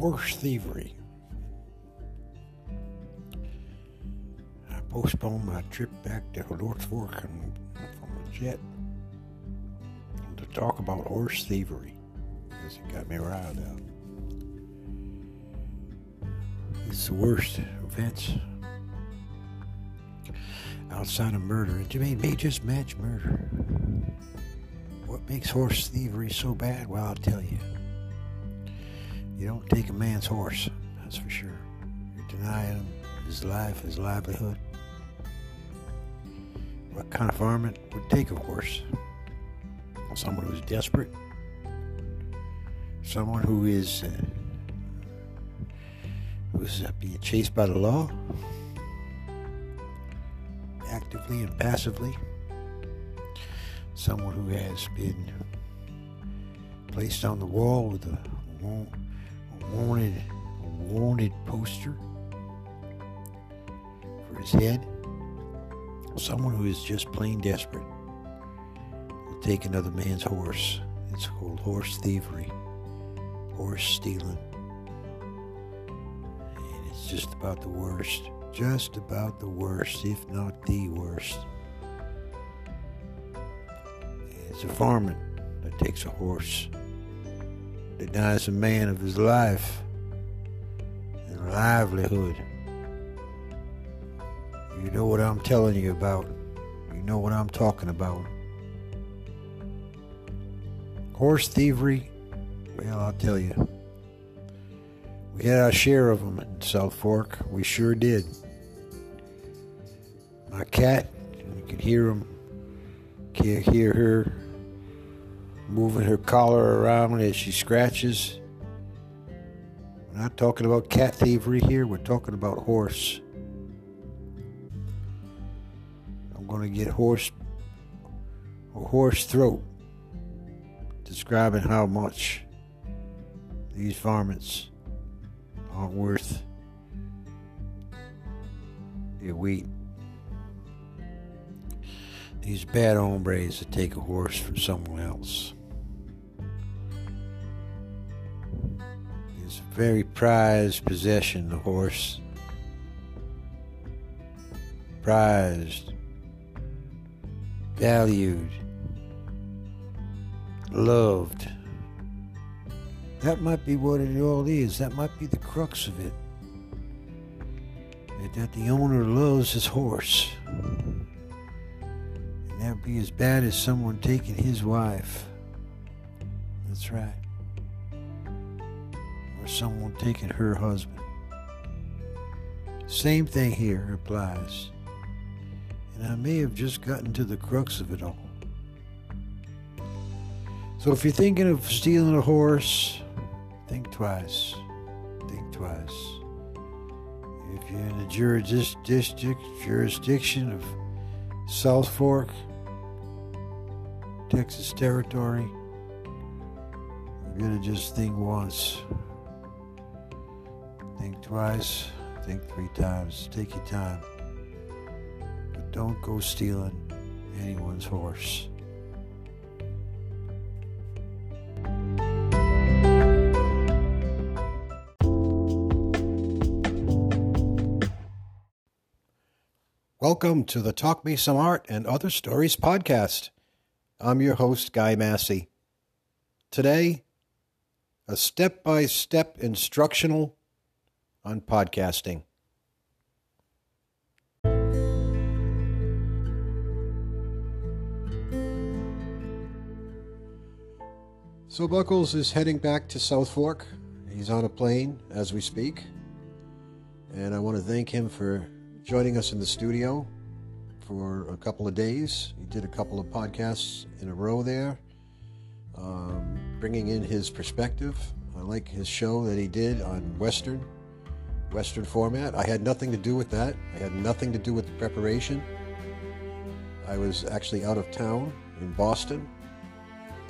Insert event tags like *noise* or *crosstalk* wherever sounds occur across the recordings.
horse thievery. I postponed my trip back to North Fork and from a jet to talk about horse thievery because it got me riled up. It's the worst offense outside of murder. It may, may just match murder. What makes horse thievery so bad? Well, I'll tell you. You don't take a man's horse, that's for sure. You're denying him his life, his livelihood. What kind of varmint would take a horse? Someone who's desperate. Someone who is uh, who's uh, being chased by the law, actively and passively. Someone who has been placed on the wall with a wanted, wanted poster for his head. Someone who is just plain desperate will take another man's horse. It's called horse thievery, horse stealing. And it's just about the worst. Just about the worst, if not the worst. It's a farmer that takes a horse denies a man of his life and livelihood. You know what I'm telling you about. You know what I'm talking about. Horse thievery, well, I'll tell you. We had our share of them in South Fork. We sure did. My cat, you can hear him, can't hear her moving her collar around as she scratches. We're not talking about cat thievery here, we're talking about horse. I'm going to get horse a horse throat describing how much these varmints aren't worth their weight. These bad hombres that take a horse from someone else. Very prized possession, the horse. Prized, valued, loved. That might be what it all is. That might be the crux of it. That the owner loves his horse. And that'd be as bad as someone taking his wife. That's right someone taking her husband. Same thing here applies. And I may have just gotten to the crux of it all. So if you're thinking of stealing a horse, think twice. Think twice. If you're in the jurisdiction, jurisdiction of South Fork, Texas territory, you're going to just think once. Think twice, think three times. Take your time. But don't go stealing anyone's horse. Welcome to the Talk Me Some Art and Other Stories podcast. I'm your host, Guy Masse. Today, a step by step instructional on podcasting. So Buckles is heading back to South Fork. He's on a plane as we speak. And I want to thank him for joining us in the studio for a couple of days. He did a couple of podcasts in a row there, um, bringing in his perspective. I like his show that he did on Western Western format. I had nothing to do with that. I had nothing to do with the preparation. I was actually out of town in Boston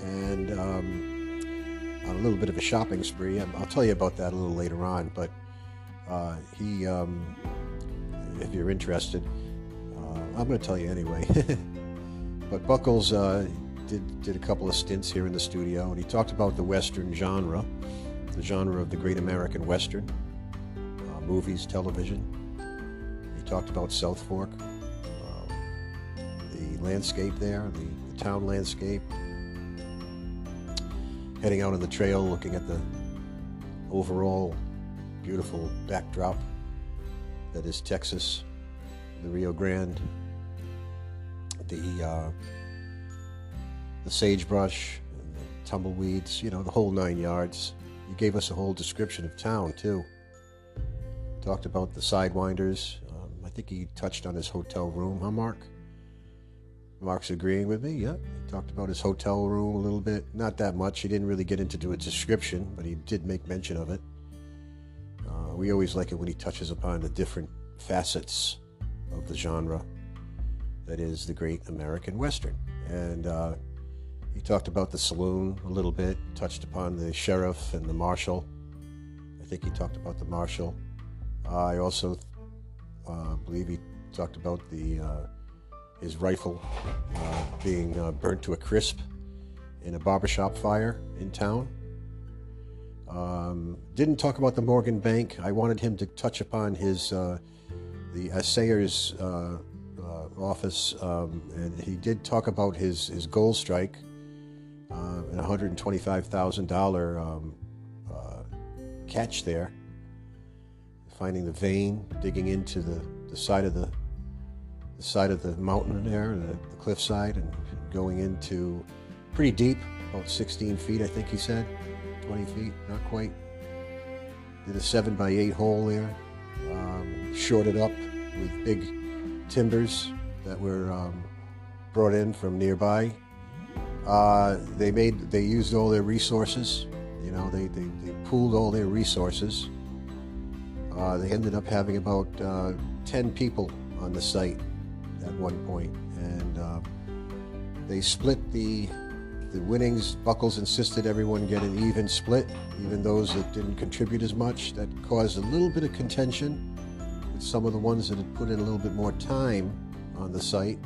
and um, on a little bit of a shopping spree. I'll tell you about that a little later on, but uh, he, um, if you're interested, uh, I'm going to tell you anyway. *laughs* but Buckles uh, did, did a couple of stints here in the studio and he talked about the Western genre the genre of the Great American Western, movies, television. He talked about South Fork, uh, the landscape there, the, the town landscape, heading out on the trail, looking at the overall beautiful backdrop that is Texas, the Rio Grande, the uh, the sagebrush, and the tumbleweeds, you know, the whole nine yards. He gave us a whole description of town too. Talked about the sidewinders. Um, I think he touched on his hotel room, huh, Mark? Mark's agreeing with me. Yeah, he talked about his hotel room a little bit. Not that much. He didn't really get into a description, but he did make mention of it. Uh, we always like it when he touches upon the different facets of the genre that is the great American Western. And uh, he talked about the saloon a little bit, touched upon the sheriff and the marshal. I think he talked about the marshal. I also uh, believe he talked about the uh, his rifle uh, being burnt to a crisp in a barbershop fire in town. Um, didn't talk about the Morgan Bank. I wanted him to touch upon his uh, the assayer's uh, uh, office, um, and he did talk about his his gold strike, and twenty five thousand dollar um, catch there. Finding the vein, digging into the, the side of the the side of the mountain there, the, the cliffside, and going into pretty deep, about 16 feet, I think he said, 20 feet, not quite. Did a seven by eight hole there, um, shorted up with big timbers that were um, brought in from nearby. Uh, they made, they used all their resources. You know, they, they, they pooled all their resources. Uh, they ended up having about uh, 10 people on the site at one point, and uh, they split the the winnings. Buckles insisted everyone get an even split, even those that didn't contribute as much. That caused a little bit of contention with some of the ones that had put in a little bit more time on the site.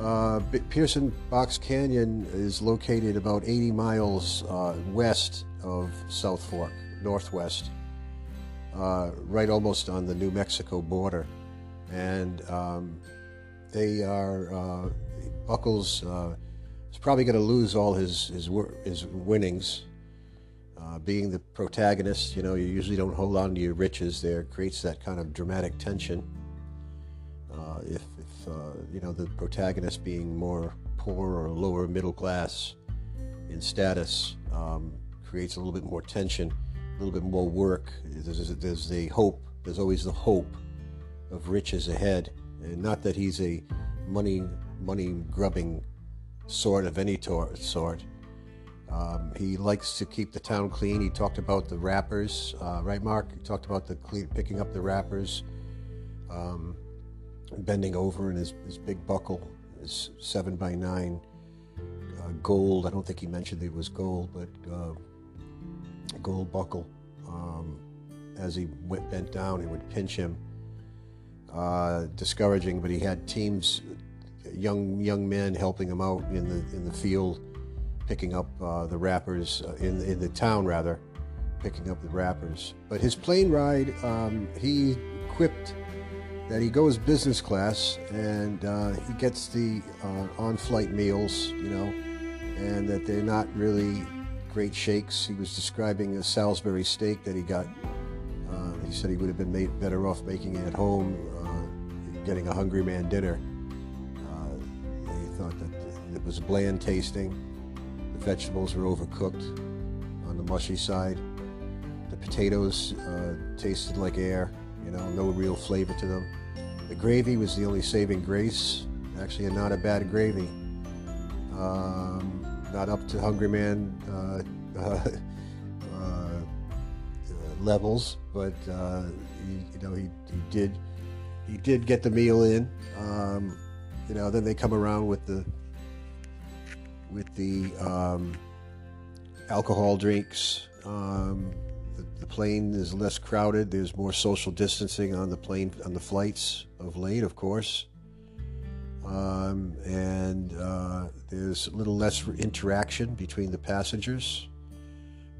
Uh, Pearson Box Canyon is located about 80 miles uh, west of South Fork, northwest, uh, right almost on the New Mexico border and um, they are uh, Buckles uh, is probably going to lose all his his his winnings. Uh, being the protagonist, you know, you usually don't hold on to your riches. There creates that kind of dramatic tension. Uh, if, if you know the protagonist being more poor or lower middle class in status, um, creates a little bit more tension, a little bit more work. There's, there's the hope. There's always the hope of riches ahead. And not that he's a money money grubbing sort of any tor- sort. Um, he likes to keep the town clean. He talked about the wrappers, uh, right, Mark? He talked about the clean, picking up the wrappers, um, bending over in his, his big buckle, his seven by nine uh, gold. I don't think he mentioned it was gold, but uh, gold buckle. Um, as he went bent down, he would pinch him uh, discouraging, but he had teams, young young men helping him out in the in the field, picking up uh, the wrappers uh, in in the town rather, picking up the wrappers. But his plane ride, um, he quipped that he goes business class and uh, he gets the uh, on-flight meals, you know, and that they're not really great shakes. He was describing a Salisbury steak that he got. Uh, he said he would have been made better off making it at home getting a hungry man dinner. Uh, he thought that it was bland tasting. The vegetables were overcooked on the mushy side. The potatoes uh, tasted like air, you know, no real flavor to them. The gravy was the only saving grace. Actually, not a bad gravy. Um, not up to Hungry Man uh, *laughs* uh, levels, but uh, he, you know he, he did he did get the meal in. Um, you know, then they come around with the with the um, alcohol drinks. Um, the, the, plane is less crowded. There's more social distancing on the plane on the flights of late, of course. Um, and uh, there's a little less interaction between the passengers.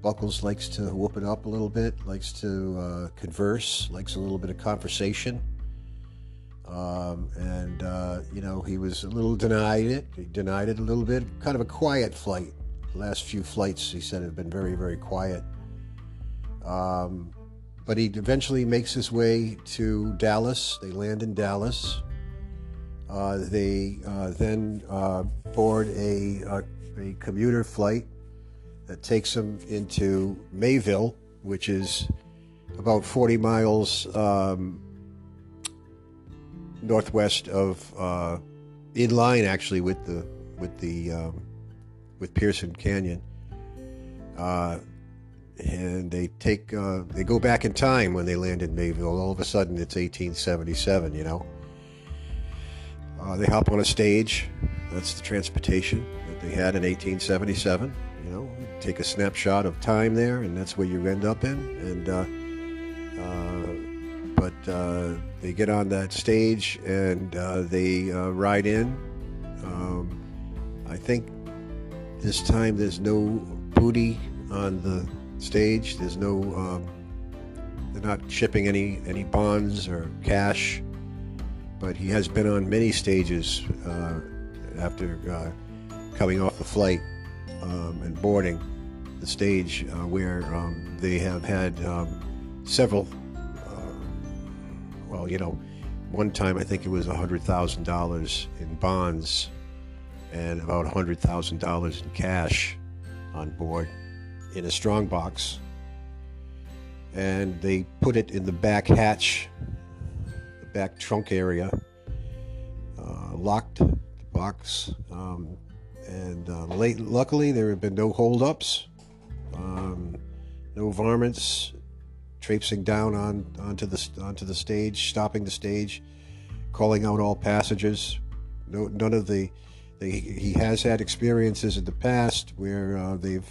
Buckles likes to whoop it up a little bit, likes to uh, converse, likes a little bit of conversation. Um, and, uh, you know, he was a little denied it. He denied it a little bit. Kind of a quiet flight. The last few flights, he said, have been very, very quiet. Um, but he eventually makes his way to Dallas. They land in Dallas. Uh, they uh, then uh, board a, a, a commuter flight that takes them into Mayville, which is about 40 miles um, northwest of, uh, in line actually with the with the um, with Pierson Canyon. Uh, and they take uh, they go back in time when they land in Mayville. All of a sudden, it's 1877. You know, uh, they hop on a stage. That's the transportation that they had in 1877. You know, take a snapshot of time there, and that's where you end up in. And uh, uh but uh, they get on that stage and uh, they ride in. Um, I think this time there's no booty on the stage. There's no, um, they're not shipping any any bonds or cash. But he has been on many stages uh, after uh, coming off the flight um, and boarding the stage, uh, where um, they have had um, several. Uh, well, you know, one time I think it was hundred thousand dollars in bonds and about hundred thousand dollars in cash on board in a strong box, and they put it in the back hatch, back trunk area, uh, locked the box, um, and uh, late, luckily there have been no holdups, um, no varmints traipsing down on onto the onto the stage, stopping the stage, calling out all passengers. No, none of the, the he has had experiences in the past where uh, they've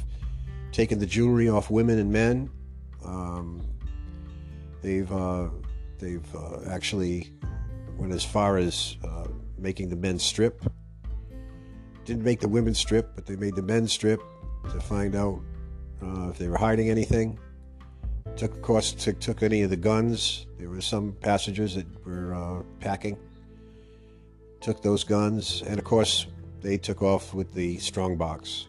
taken the jewelry off women and men. Um, they've uh, they've uh, actually went as far as uh, making the men strip. Didn't make the women strip, but they made the men strip to find out uh, if they were hiding anything. Took, of course, took, took any of the guns. There were some passengers that were uh, packing. Took those guns, and of course, they took off with the strong box.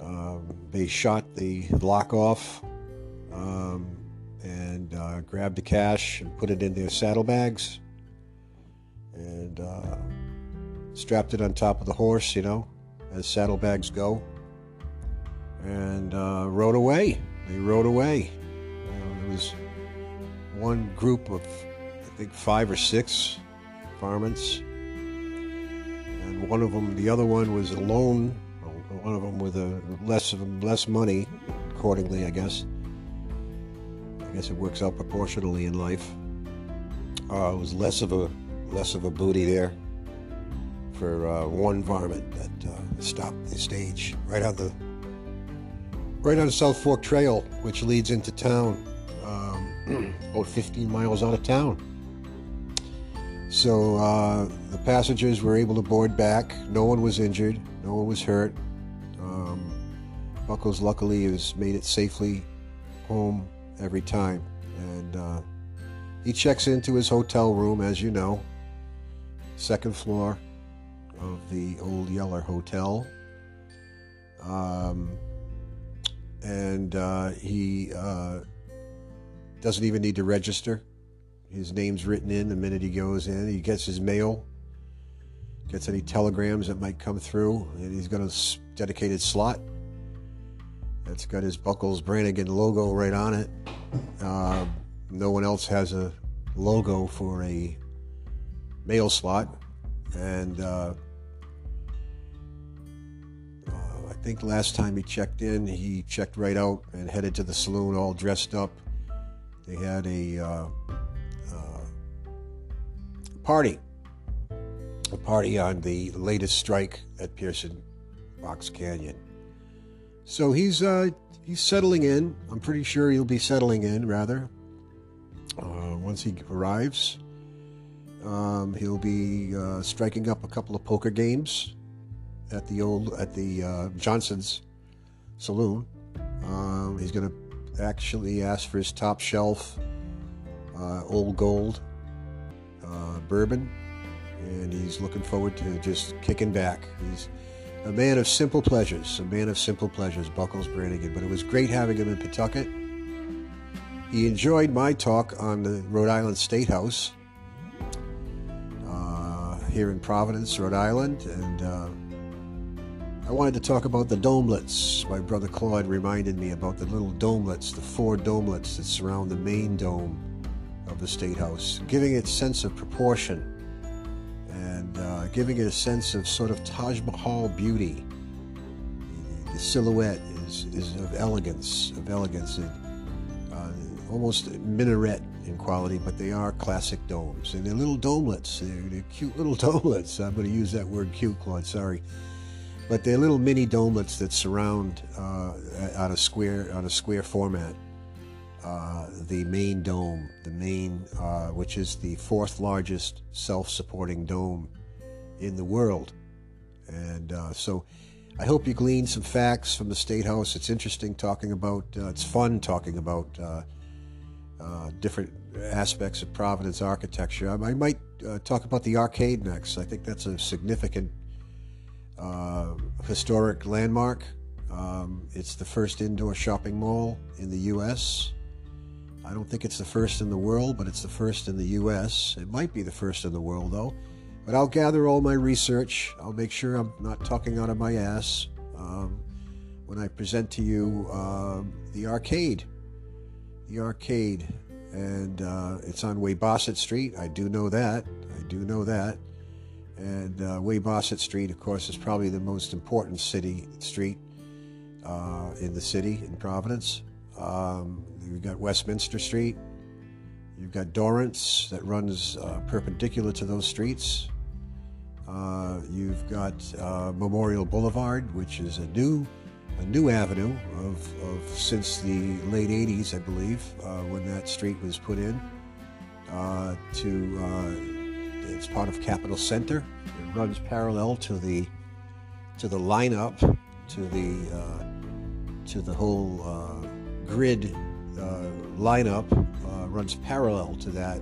Um, they shot the lock off um, and uh, grabbed the cash and put it in their saddlebags and uh, strapped it on top of the horse, you know, as saddlebags go, and uh, rode away. They rode away. There was one group of, I think, five or six varmints, and one of them, the other one was alone one of them with a less of less money, accordingly, I guess. I guess it works out proportionally in life. Uh, it was less of a less of a booty there for uh, one varmint that uh, stopped the stage right on the right on the South Fork Trail, which leads into town, um, *clears throat* about 15 miles out of town. So uh, the passengers were able to board back. No one was injured. No one was hurt. Buckles luckily has made it safely home every time. And uh, he checks into his hotel room, as you know, second floor of the Old Yeller Hotel. Um, and uh, he uh, doesn't even need to register. His name's written in the minute he goes in. He gets his mail, gets any telegrams that might come through, and he's got a dedicated slot it's got his Buckles Branigan logo right on it. Uh, no one else has a logo for a mail slot. And uh, uh, I think last time he checked in, he checked right out and headed to the saloon all dressed up. They had a uh, uh, party, a party on the latest strike at Pearson Box Canyon. So he's uh, he's settling in. I'm pretty sure he'll be settling in rather uh, once he arrives. Um, he'll be uh, striking up a couple of poker games at the old at the uh, Johnson's saloon, Um, he's going to actually ask for his top shelf uh, old gold uh, bourbon, and he's looking forward to just kicking back. He's a man of simple pleasures, a man of simple pleasures, Buckles Branigan. But it was great having him in Pawtucket. He enjoyed my talk on the Rhode Island State House uh, here in Providence, Rhode Island, and uh, I wanted to talk about the domelets. My brother Claude reminded me about the little domelets, the four domelets that surround the main dome of the State House, giving it sense of proportion uh, giving it a sense of sort of Taj Mahal beauty. The silhouette is, is of elegance, of elegance, and, uh, almost minaret in quality, but they are classic domes. And they're little domelets. They're, they're cute little *laughs* domelets. I'm going to use that word cute, Claude, sorry but they're little mini domelets that surround uh, on a square on a square format. Uh, the main dome, the main, uh, which is the fourth largest self-supporting dome in the world, and uh, so I hope you glean some facts from the State House. It's interesting talking about. Uh, it's fun talking about uh, different aspects of Providence architecture. I, I might talk about the arcade next. I think that's a significant uh, historic landmark. Um, it's the first indoor shopping mall in the U.S. I don't think it's the first in the world, but it's the first in the U.S. It might be the first in the world, though. But I'll gather all my research. I'll make sure I'm not talking out of my ass um, when I present to you uh, the arcade. The arcade. And uh, it's on Weybosset Street. I do know that. I do know that. And uh, Weybosset Street, of course, is probably the most important city street uh, in the city in Providence. Um, you've got Westminster Street. You've got Dorrance that runs uh, perpendicular to those streets. Uh, you've got uh, Memorial Boulevard, which is a new a new avenue of, of since the late 80s, I believe, uh, when that street was put in uh, to uh, it's part of Capital Center. It runs parallel to the to the lineup, to the to the whole grid lineup. Runs parallel to that,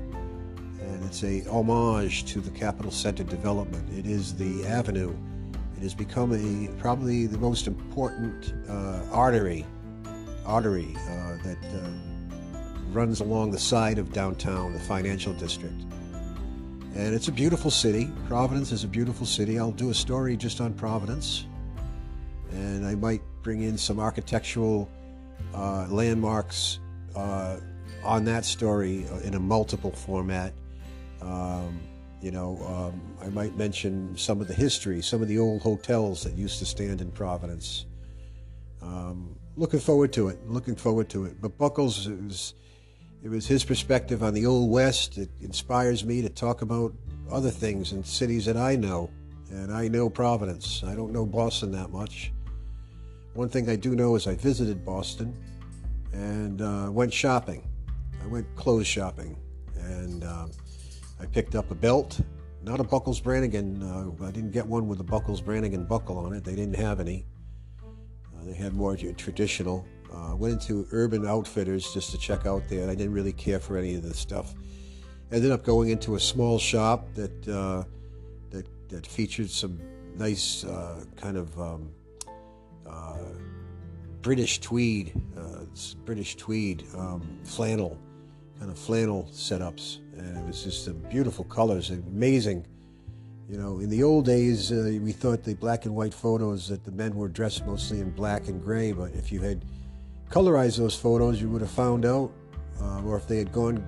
it's a homage to the Capital Center development. It is the avenue. It has become a probably the most important uh, artery artery uh, that runs along the side of downtown, the financial district. And it's a beautiful city. Providence is a beautiful city. I'll do a story just on Providence. And I might bring in some architectural uh, landmarks uh, on that story in a multiple format. Um, you know, um, I might mention some of the history, some of the old hotels that used to stand in Providence. Um, looking forward to it. Looking forward to it. But Buckles is it was his perspective on the Old West. It inspires me to talk about other things in cities that I know. And I know Providence. I don't know Boston that much. One thing I do know is I visited Boston and uh, went shopping. I went clothes shopping. And uh, I picked up a belt, not a Buckles Branigan. Uh, I didn't get one with a Buckles Branigan buckle on it. They didn't have any. Uh, they had more traditional uh, went into Urban Outfitters just to check out there. I didn't really care for any of the stuff. Ended up going into a small shop that uh, that that featured some nice uh, kind of um, uh, British tweed, British tweed um, flannel, kind of flannel setups, and it was just beautiful colors, amazing. You know, in the old days, uh, we thought the black and white photos that the men were dressed mostly in black and gray, but if you had colorized those photos, you would have found out, uh, or if they had gone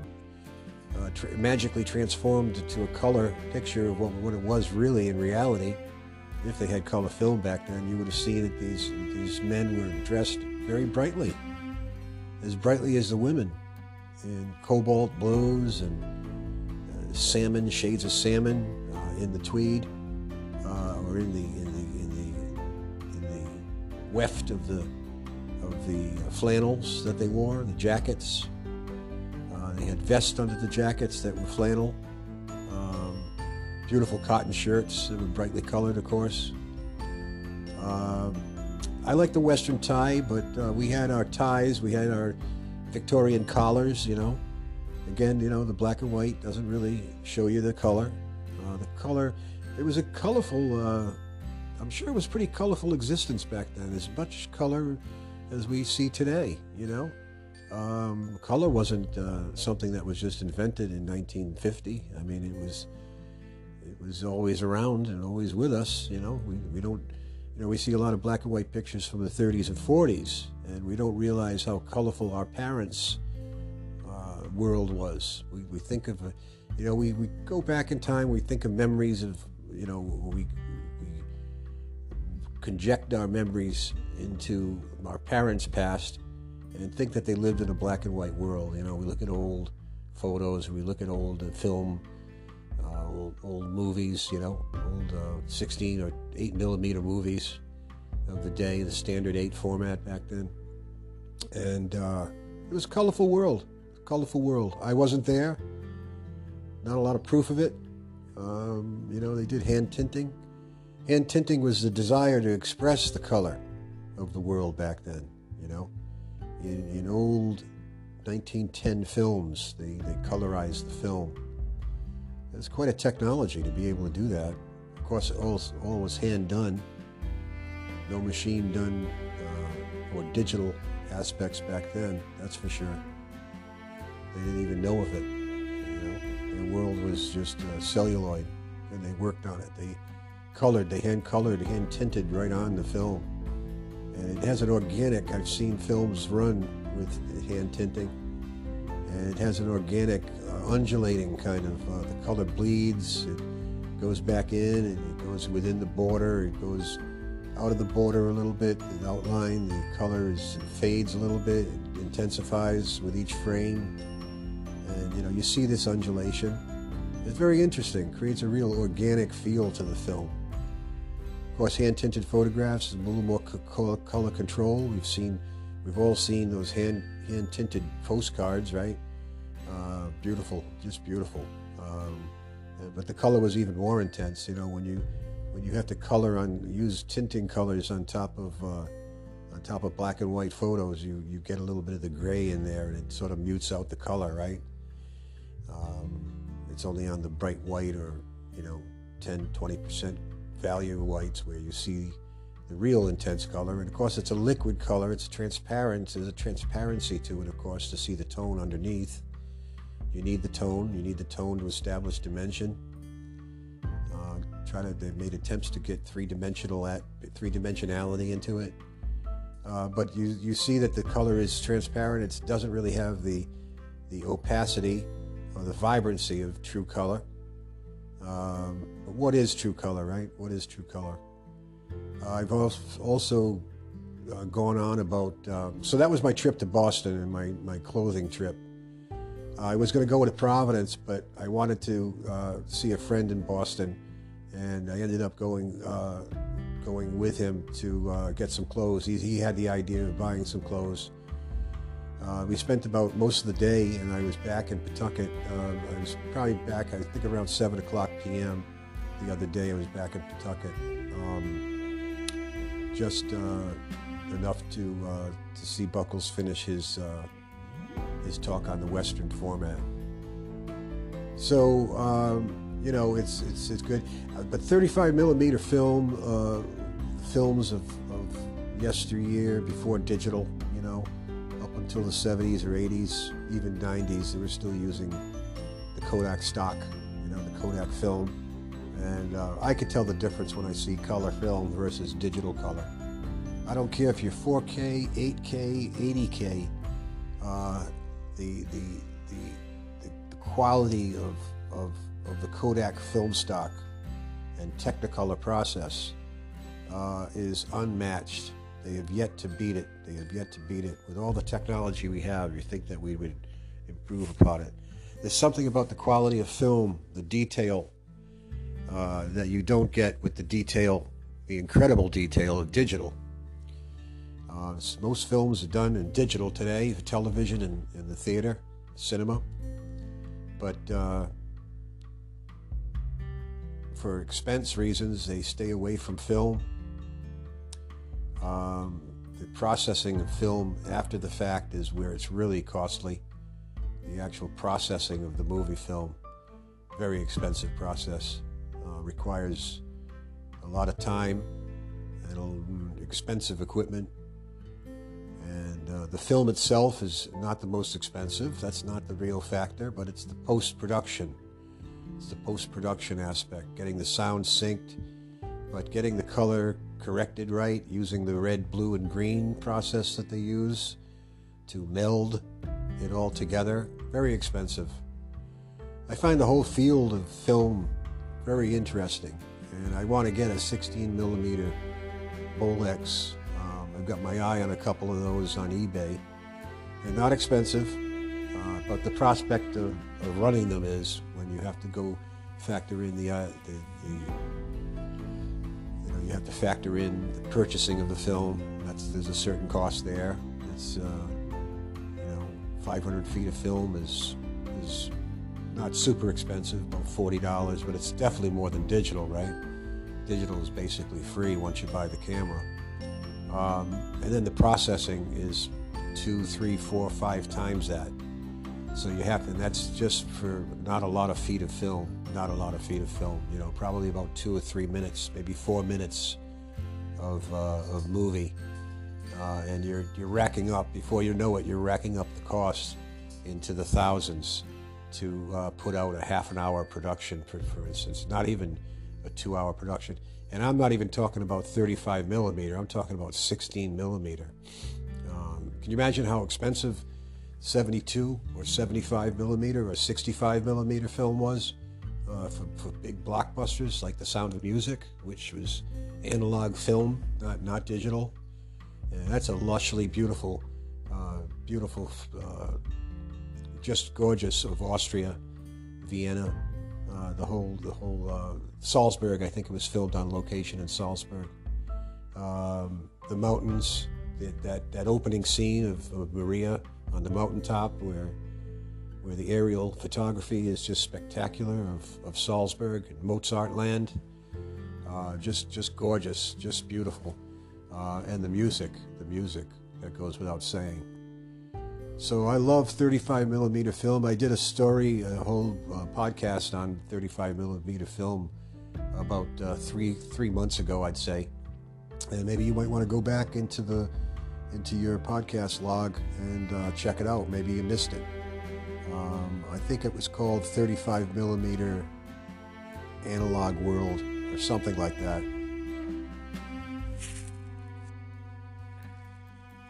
uh, tra- magically transformed to a color picture of what, what it was really in reality, if they had color film back then, you would have seen that these these men were dressed very brightly, as brightly as the women, in cobalt blues and uh, salmon shades of salmon uh, in the tweed, uh, or in the in the in the in the weft of the of the flannels that they wore, the jackets. Uh, they had vests under the jackets that were flannel. Um, beautiful cotton shirts that were brightly colored, of course. Um, I like the Western tie, but uh, we had our ties, we had our Victorian collars, you know. Again, you know, the black and white doesn't really show you the color. Uh, the color, it was a colorful, uh, I'm sure it was pretty colorful existence back then, as much color as we see today, you know. Um, color wasn't uh, something that was just invented in 1950. I mean, it was it was always around and always with us. You know, we, we don't you know we see a lot of black and white pictures from the 30s and 40s, and we don't realize how colorful our parents' uh, world was. We, we think of, you know, we, we go back in time. We think of memories of you know we we conject our memories into our parents' past and think that they lived in a black and white world. You know, we look at old photos, we look at old uh, film, uh, old, old, movies, you know, old uh, 16 or 8 millimeter movies of the day, the standard 8 format back then. And uh, it was a colorful world, colorful world. I wasn't there, not a lot of proof of it. Um, you know, they did hand tinting. Hand tinting was the desire to express the color of the world back then, you know in, in old 1910 films, they, they colorized the film. It's quite a technology to be able to do that. Of course, all, all was hand done, no machine done uh, or digital aspects back then, that's for sure. They didn't even know of it. You know, their world was just uh, celluloid, and they worked on it. They colored, they hand colored, hand tinted right on the film and it has an organic. I've seen films run with hand tinting, and it has an organic, uh, undulating kind of. Uh, the color bleeds. It goes back in, and it goes within the border. It goes out of the border a little bit. The outline, the color is, fades a little bit. It intensifies with each frame, and you know you see this undulation. It's very interesting. Creates a real organic feel to the film Of course, hand-tinted photographs is a little more color control. We've seen, we've all seen those hand hand-tinted postcards, right? Uh, beautiful, just beautiful. Um, but the color was even more intense. You know, when you when you have to color on use tinting colors on top of uh, on top of black and white photos, you you get a little bit of the gray in there, and it sort of mutes out the color, right? Um, it's only on the bright white or you know 10 20 percent value whites where you see the real intense color. And of course, it's a liquid color. It's transparent. There's a transparency to it, of course, to see the tone underneath. You need the tone. You need the tone to establish dimension. Try to. They've made attempts to get three-dimensional at three dimensionality into it. Uh, but you you see that the color is transparent. It doesn't really have the the opacity or the vibrancy of true color. Um, what is true color, right? What is true color? Uh, I've also uh, gone on about. Um, so that was my trip to Boston and my, my clothing trip. I was going to go to Providence, but I wanted to uh, see a friend in Boston, and I ended up going uh, going with him to uh, get some clothes. He, he had the idea of buying some clothes. Uh, we spent about most of the day, and I was back in Pawtucket. Uh, I was probably back, I think, around 7 o'clock p.m. the other day. I was back in Pawtucket. Um, just uh, enough to uh, to see Buckles finish his uh, his talk on the Western format. So um, you know, it's it's it's good. Uh, but 35 millimeter film, films of, of yesteryear before digital, you know up until the 70s or 80s, even 90s, they were still using the Kodak stock, you know, the Kodak film. And uh, I could tell the difference when I see color film versus digital color. I don't care if you're 4K, 8K, 80K, uh, the, the, the, the, quality of, of, of the Kodak film stock and Technicolor process uh, is unmatched they have yet to beat it. They have yet to beat it. With all the technology we have, you think that we would improve upon it. There's something about the quality of film, the detail uh, that you don't get with the detail, the incredible detail of digital. Uh, most films are done in digital today, television and, and the theater, cinema. But uh, for expense reasons, they stay away from film Um, the processing of film after the fact is where it's really costly. The actual processing of the movie film, very expensive process, uh, requires a lot of time and expensive equipment. And uh, the film itself is not the most expensive. That's not the real factor, but it's the post production. It's the post production aspect, getting the sound synced, but getting the color corrected right using the red, blue, and green process that they use to meld it all together. Very expensive. I find the whole field of film very interesting, and I want to get a 16 millimeter Bolex. Um, I've got my eye on a couple of those on eBay. They're not expensive, uh, but the prospect of, of, running them is when you have to go factor in the, uh, the, the you have to factor in the purchasing of the film. That's there's a certain cost there. It's uh, you know 500 feet of film is is not super expensive, about forty dollars, but it's definitely more than digital, right? Digital is basically free once you buy the camera, um, and then the processing is two, three, four, five times that. So you have to, and that's just for not a lot of feet of film, not a lot of feet of film, you know, probably about two or three minutes, maybe four minutes of, uh, of movie. Uh, and you're, you're racking up, before you know it, you're racking up the cost into the thousands to uh, put out a half an hour production, for, for instance, not even a two hour production. And I'm not even talking about 35 millimeter, I'm talking about 16 millimeter. Um, can you imagine how expensive 72 or 75 millimeter or 65 millimeter film was uh, for, for, big blockbusters like The Sound of Music, which was analog film, not not digital. And that's a lushly beautiful, uh, beautiful, uh, just gorgeous of Austria, Vienna, uh, the whole the whole uh, Salzburg. I think it was filmed on location in Salzburg. Um, the mountains, that, that that opening scene of, of Maria on the mountaintop where where the aerial photography is just spectacular of, of Salzburg and Mozart land. Uh, just just gorgeous, just beautiful. Uh, and the music, the music that goes without saying. So I love 35 millimeter film. I did a story, a whole uh, podcast on 35 millimeter film about uh, three three months ago, I'd say. And maybe you might want to go back into the into your podcast log and uh, check it out. Maybe you missed it. Um, I think it was called 35 millimeter analog world or something like that.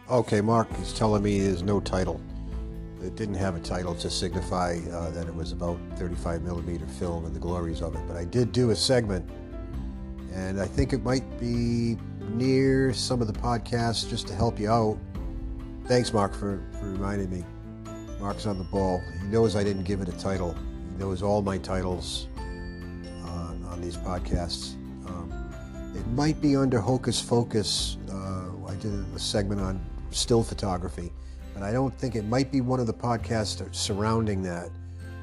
Okay, Mark is telling me there's no title. It didn't have a title to signify uh, that it was about 35 millimeter film and the glories of it. But I did do a segment, and I think it might be near some of the podcasts just to help you out. Thanks, Mark, for, for reminding me. Mark's on the ball. He knows I didn't give it a title. He knows all my titles uh, on these podcasts. Um, it might be under Hocus Focus. Uh, I did a segment on still photography, but I don't think it might be one of the podcasts surrounding that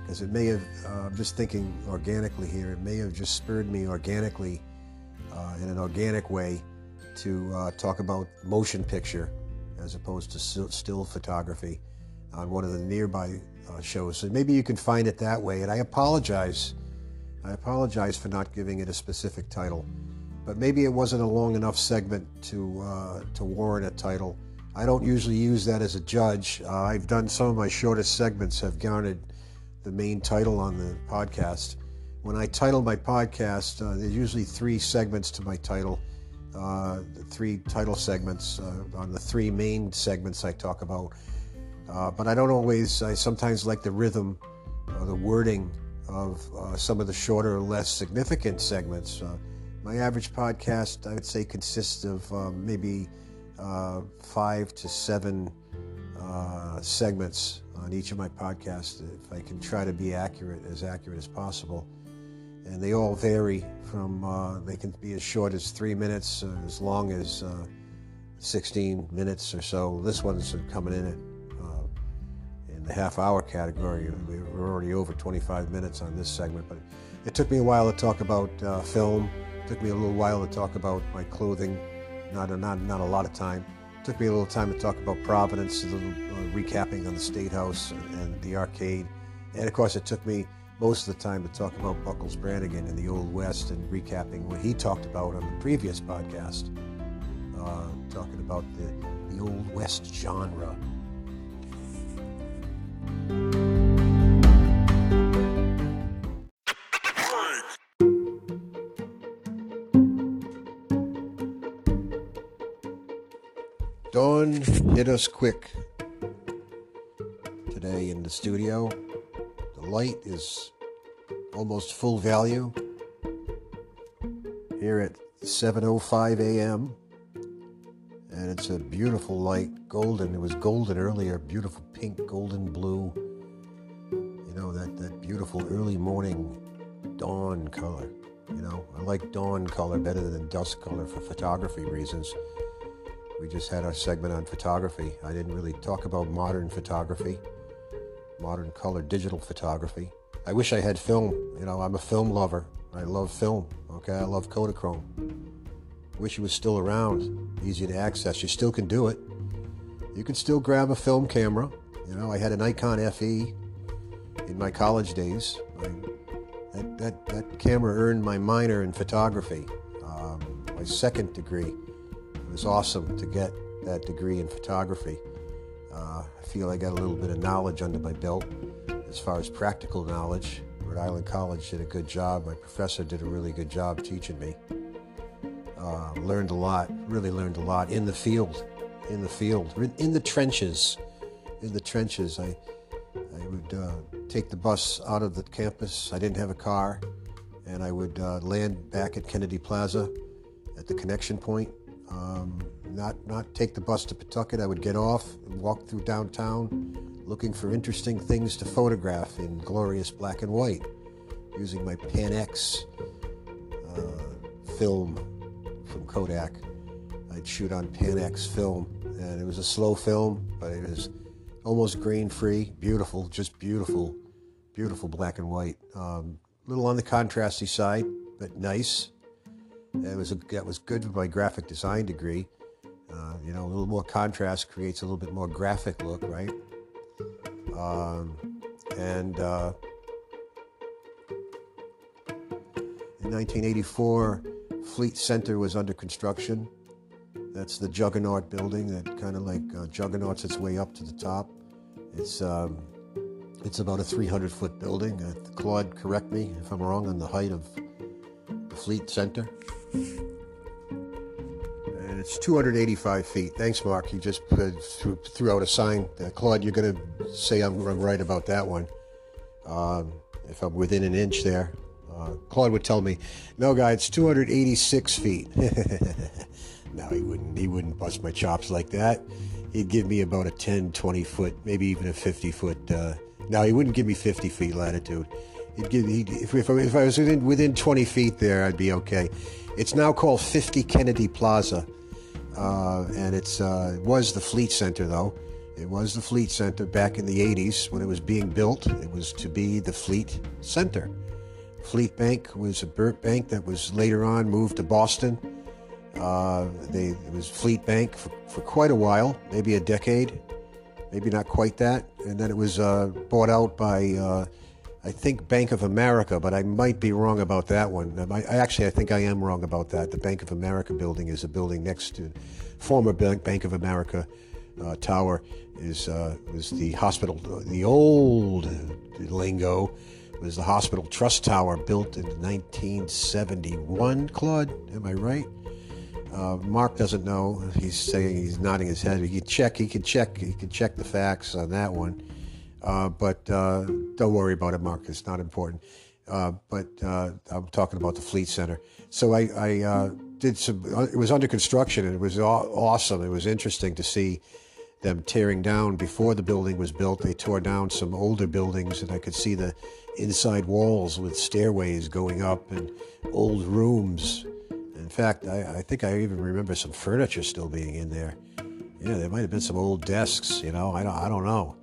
because it may have, uh, I'm just thinking organically here, it may have just spurred me organically uh, in an organic way to uh, talk about motion picture as opposed to still photography on one of the nearby uh, shows. So maybe you can find it that way. And I apologize. I apologize for not giving it a specific title, but maybe it wasn't a long enough segment to uh, to warrant a title. I don't usually use that as a judge. Uh, I've done some of my shortest segments have garnered the main title on the podcast. When I title my podcast, uh, there's usually three segments to my title uh, three title segments uh, on the three main segments I talk about. Uh, but I don't always, I sometimes like the rhythm or the wording of uh, some of the shorter, less significant segments. Uh, my average podcast, I would say, consists of maybe uh, five to seven segments on each of my podcasts if I can try to be accurate, as accurate as possible and they all vary from uh, they can be as short as three minutes uh, as long as uh, 16 minutes or so. This one's coming in at uh, in the half hour category. We're already over 25 minutes on this segment but it took me a while to talk about uh, film. It took me a little while to talk about my clothing. Not a, not not a lot of time. took me a little time to talk about Providence, a little uh, recapping on the State House and, and the arcade, and of course, it took me most of the time to talk about Buckles Branigan and the Old West and recapping what he talked about on the previous podcast, uh, talking about the, the Old West genre. Dawn hit us quick today in the studio. Light is almost full value here at 7:05 a.m. and it's a beautiful light, golden. It was golden earlier, beautiful pink, golden blue. You know that that beautiful early morning dawn color. You know, I like dawn color better than dusk color for photography reasons. We just had our segment on photography. I didn't really talk about modern photography, modern color digital photography. I wish I had film. You know, I'm a film lover. I love film. Okay, I love Kodachrome. Wish it was still around, easy to access. You still can do it. You can still grab a film camera. You know, I had a Nikon FE in my college days. I, that, that, that camera earned my minor in photography, um, my second degree It was awesome to get that degree in photography. Uh, I feel I got a little bit of knowledge under my belt as far as practical knowledge. Rhode Island College did a good job. My professor did a really good job teaching me. Uh, learned a lot, really learned a lot in the field, in the field, in the trenches. In the trenches, I, I would uh, take the bus out of the campus. I didn't have a car, and I would uh, land back at Kennedy Plaza at the connection point um, not not take the bus to Pawtucket. I would get off and walk through downtown, looking for interesting things to photograph in glorious black and white, using my Pan-X uh, film from Kodak. I'd shoot on Pan-X film, and it was a slow film, but it was almost grain-free, beautiful, just beautiful, beautiful black and white. Um, little on the contrasty side, but nice. It was a, that was good for my graphic design degree. Uh, you know, a little more contrast creates a little bit more graphic look, right? Um, and uh, in 1984, Fleet Center was under construction. That's the Juggernaut building that kind of like uh, juggernauts its way up to the top. It's um, it's about a 300 foot building. Uh, Claude, correct me if I'm wrong on the height of the Fleet Center. And it's 285 feet. Thanks, Mark. You just threw, threw, out a sign. Uh, Claude, you're going to say I'm, I'm, right about that one. Um, if I'm within an inch there. Uh, Claude would tell me, no, guy, it's 286 feet. *laughs* no, he wouldn't. He wouldn't bust my chops like that. He'd give me about a 10, 20 foot, maybe even a 50 foot. Uh, no, he wouldn't give me 50 feet latitude. He'd give, he'd, if, if, if I was within, within 20 feet there, I'd be okay. It's now called 50 Kennedy Plaza, and it's uh, it was the Fleet Center though. It was the Fleet Center back in the 80s when it was being built. It was to be the Fleet Center. Fleet Bank was a bank that was later on moved to Boston. Uh, they, it was Fleet Bank for, for quite a while, maybe a decade, maybe not quite that. And then it was uh, bought out by uh, I think Bank of America, but I might be wrong about that one. I, actually, I think I am wrong about that. The Bank of America building is a building next to former Bank, Bank of America uh, tower. Is uh, was the hospital? The old lingo was the hospital trust tower built in 1971. Claude, am I right? Uh, Mark doesn't know. He's saying he's nodding his head. He can check. He can check. He can check the facts on that one. Uh, but uh, don't worry about it, Mark. It's not important. Uh, but I'm talking about the Fleet Center. So I, I did some. It was under construction, and it was awesome. It was interesting to see them tearing down before the building was built. They tore down some older buildings, and I could see the inside walls with stairways going up and old rooms. In fact, I, I think I even remember some furniture still being in there. Yeah, there might have been some old desks. You know, I don't, I don't know.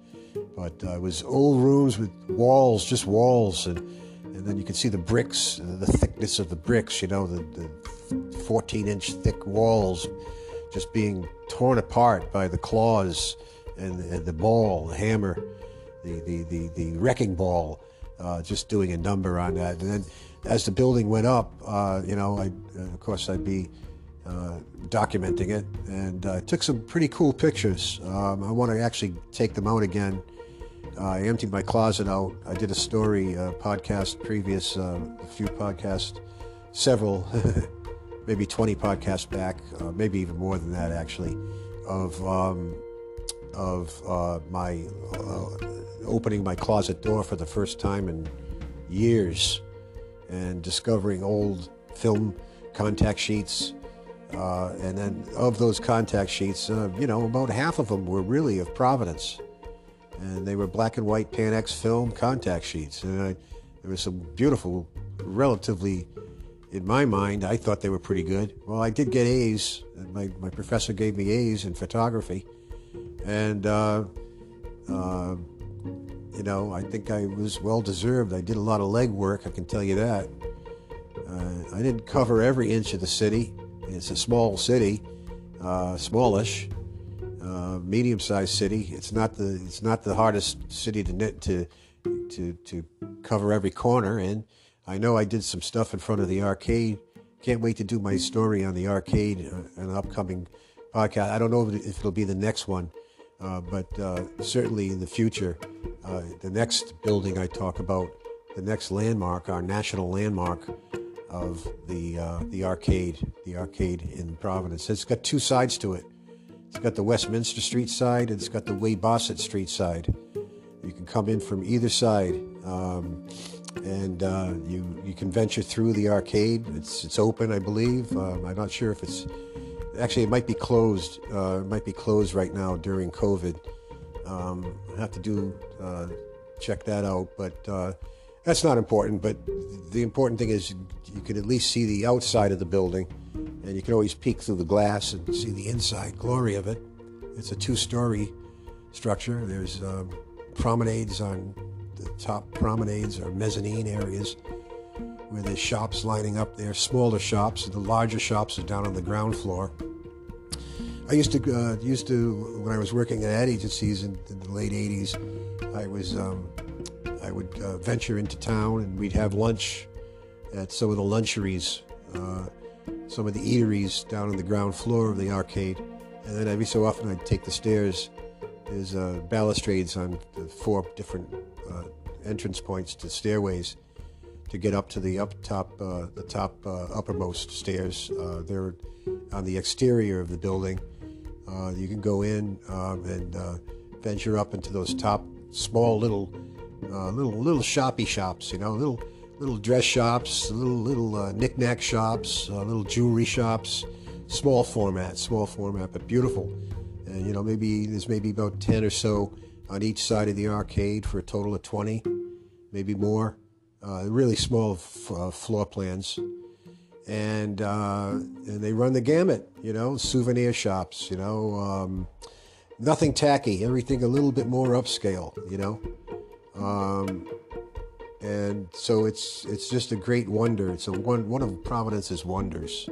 But uh, it was old rooms with walls, just walls, and and then you could see the bricks, the thickness of the bricks. You know, the, the 14 inch thick walls just being torn apart by the claws and, and the ball, the hammer, the the the, the wrecking ball, uh, just doing a number on that. And then as the building went up, uh, you know, I of course I'd be uh, documenting it, and uh, took some pretty cool pictures. Um, I want to actually take them out again. Uh, I emptied my closet out. I did a story uh, podcast previous, uh, a few podcasts, several, *laughs* maybe 20 podcasts back, uh, maybe even more than that actually, of um, of my opening my closet door for the first time in years and discovering old film contact sheets uh, and then of those contact sheets, uh, you know, about half of them were really of Providence. And they were black and white Pan-X film contact sheets. And I, there were some beautiful, relatively, in my mind, I thought they were pretty good. Well, I did get A's. My, my professor gave me A's in photography. And, uh, uh, you know, I think I was well deserved. I did a lot of legwork, I can tell you that. Uh, I didn't cover every inch of the city. It's a small city, uh, smallish, uh, medium-sized city. It's not the it's not the hardest city to knit to to to cover every corner. And I know I did some stuff in front of the arcade. Can't wait to do my story on the arcade, uh, an upcoming podcast. I don't know if it'll be the next one, uh, but uh, certainly in the future, uh, the next building I talk about, the next landmark, our national landmark of the uh, the arcade, the arcade in Providence. It's got two sides to it. It's got the Westminster Street side, and it's got the Weybosset Street side. You can come in from either side, um, and uh, you you can venture through the arcade. It's it's open, I believe. Um, I'm not sure if it's actually it might be closed. Uh, it might be closed right now during COVID. Um, I have to do uh, check that out, but uh, that's not important, but the important thing is you can at least see the outside of the building, and you can always peek through the glass and see the inside glory of it. It's a two-story structure. There's um, promenades on the top promenades or mezzanine areas where there's shops lining up there, smaller shops. The larger shops are down on the ground floor. I used to uh, used to when I was working at ad agencies in, in the late '80s. I was um, I would uh, venture into town and we'd have lunch at some of the luncheries, uh, some of the eateries down on the ground floor of the arcade. And then every so often I'd take the stairs. There's uh, balustrades on the four different uh, entrance points to stairways to get up to the up top, uh, the top uh, uppermost stairs. they're on the exterior of the building. you can go in um, and venture up into those top small little uh, little little shoppy shops, you know, little little dress shops, little little uh, knickknack shops, uh, little jewelry shops, small format, small format, but beautiful. And you know, maybe there's maybe about ten or so on each side of the arcade for a total of twenty, maybe more. Uh, really small f- uh, floor plans, and uh, and they run the gamut. You know, souvenir shops. You know. Um, nothing tacky, everything a little bit more upscale, you know. Um, and so it's it's just a great wonder. It's a one one of Providence's wonders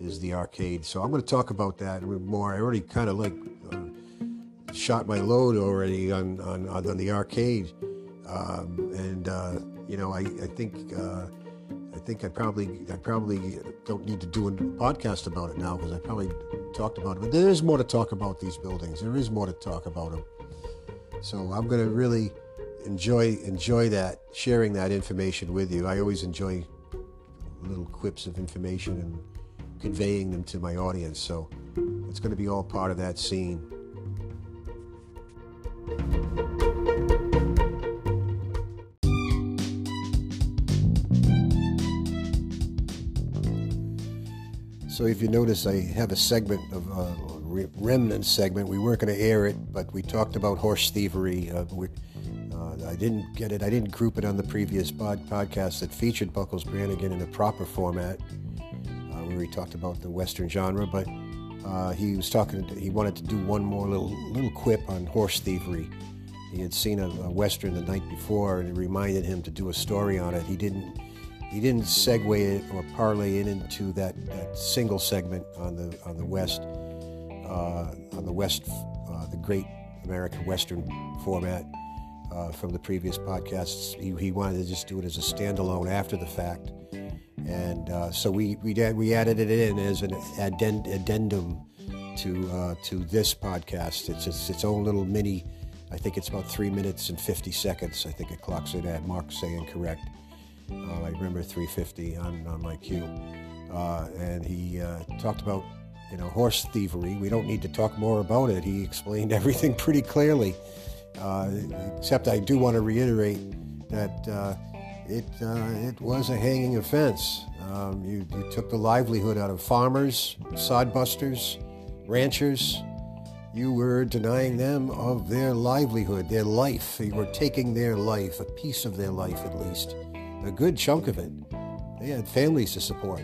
is the arcade. So I'm going to talk about that more. I already kind of like uh, shot my load already on on, on the arcade, um, and uh, you know I I think. Uh, I think I probably I probably don't need to do a podcast about it now because I probably talked about it. But there is more to talk about these buildings. There is more to talk about them. So I'm going to really enjoy enjoy that sharing that information with you. I always enjoy little quips of information and conveying them to my audience. So it's going to be all part of that scene. So if you notice, I have a segment of a uh, remnant segment. We weren't going to air it, but we talked about horse thievery. Uh, I didn't get it. I didn't group it on the previous pod, podcast that featured Buckles Branigan in a proper format, uh, where he talked about the Western genre. But uh, he was talking. He wanted to do one more little little quip on horse thievery, he had seen a, a western the night before, and it reminded him to do a story on it. He didn't he didn't segue it or parlay it into that, that single segment on the on the west uh, on the west uh, the great American Western format uh, from the previous podcasts. He, he, wanted to just do it as a standalone after the fact, and uh, so we we we added it in as an addendum to uh, to this podcast. It's, it's its own little mini. I think it's about three minutes and 50 seconds. I think it clocks it at. Mark saying correct. Uh, I remember 350 on, on my cue. Uh, and he uh, talked about, you know, horse thievery. We don't need to talk more about it. He explained *laughs* everything pretty clearly. Uh, except I do want to reiterate that uh, it, uh, it was a hanging offense. Um, you, you took the livelihood out of farmers, sodbusters, ranchers. You were denying them of their livelihood, their life. You were taking their life, a piece of their life at least a good chunk of it. They had families to support.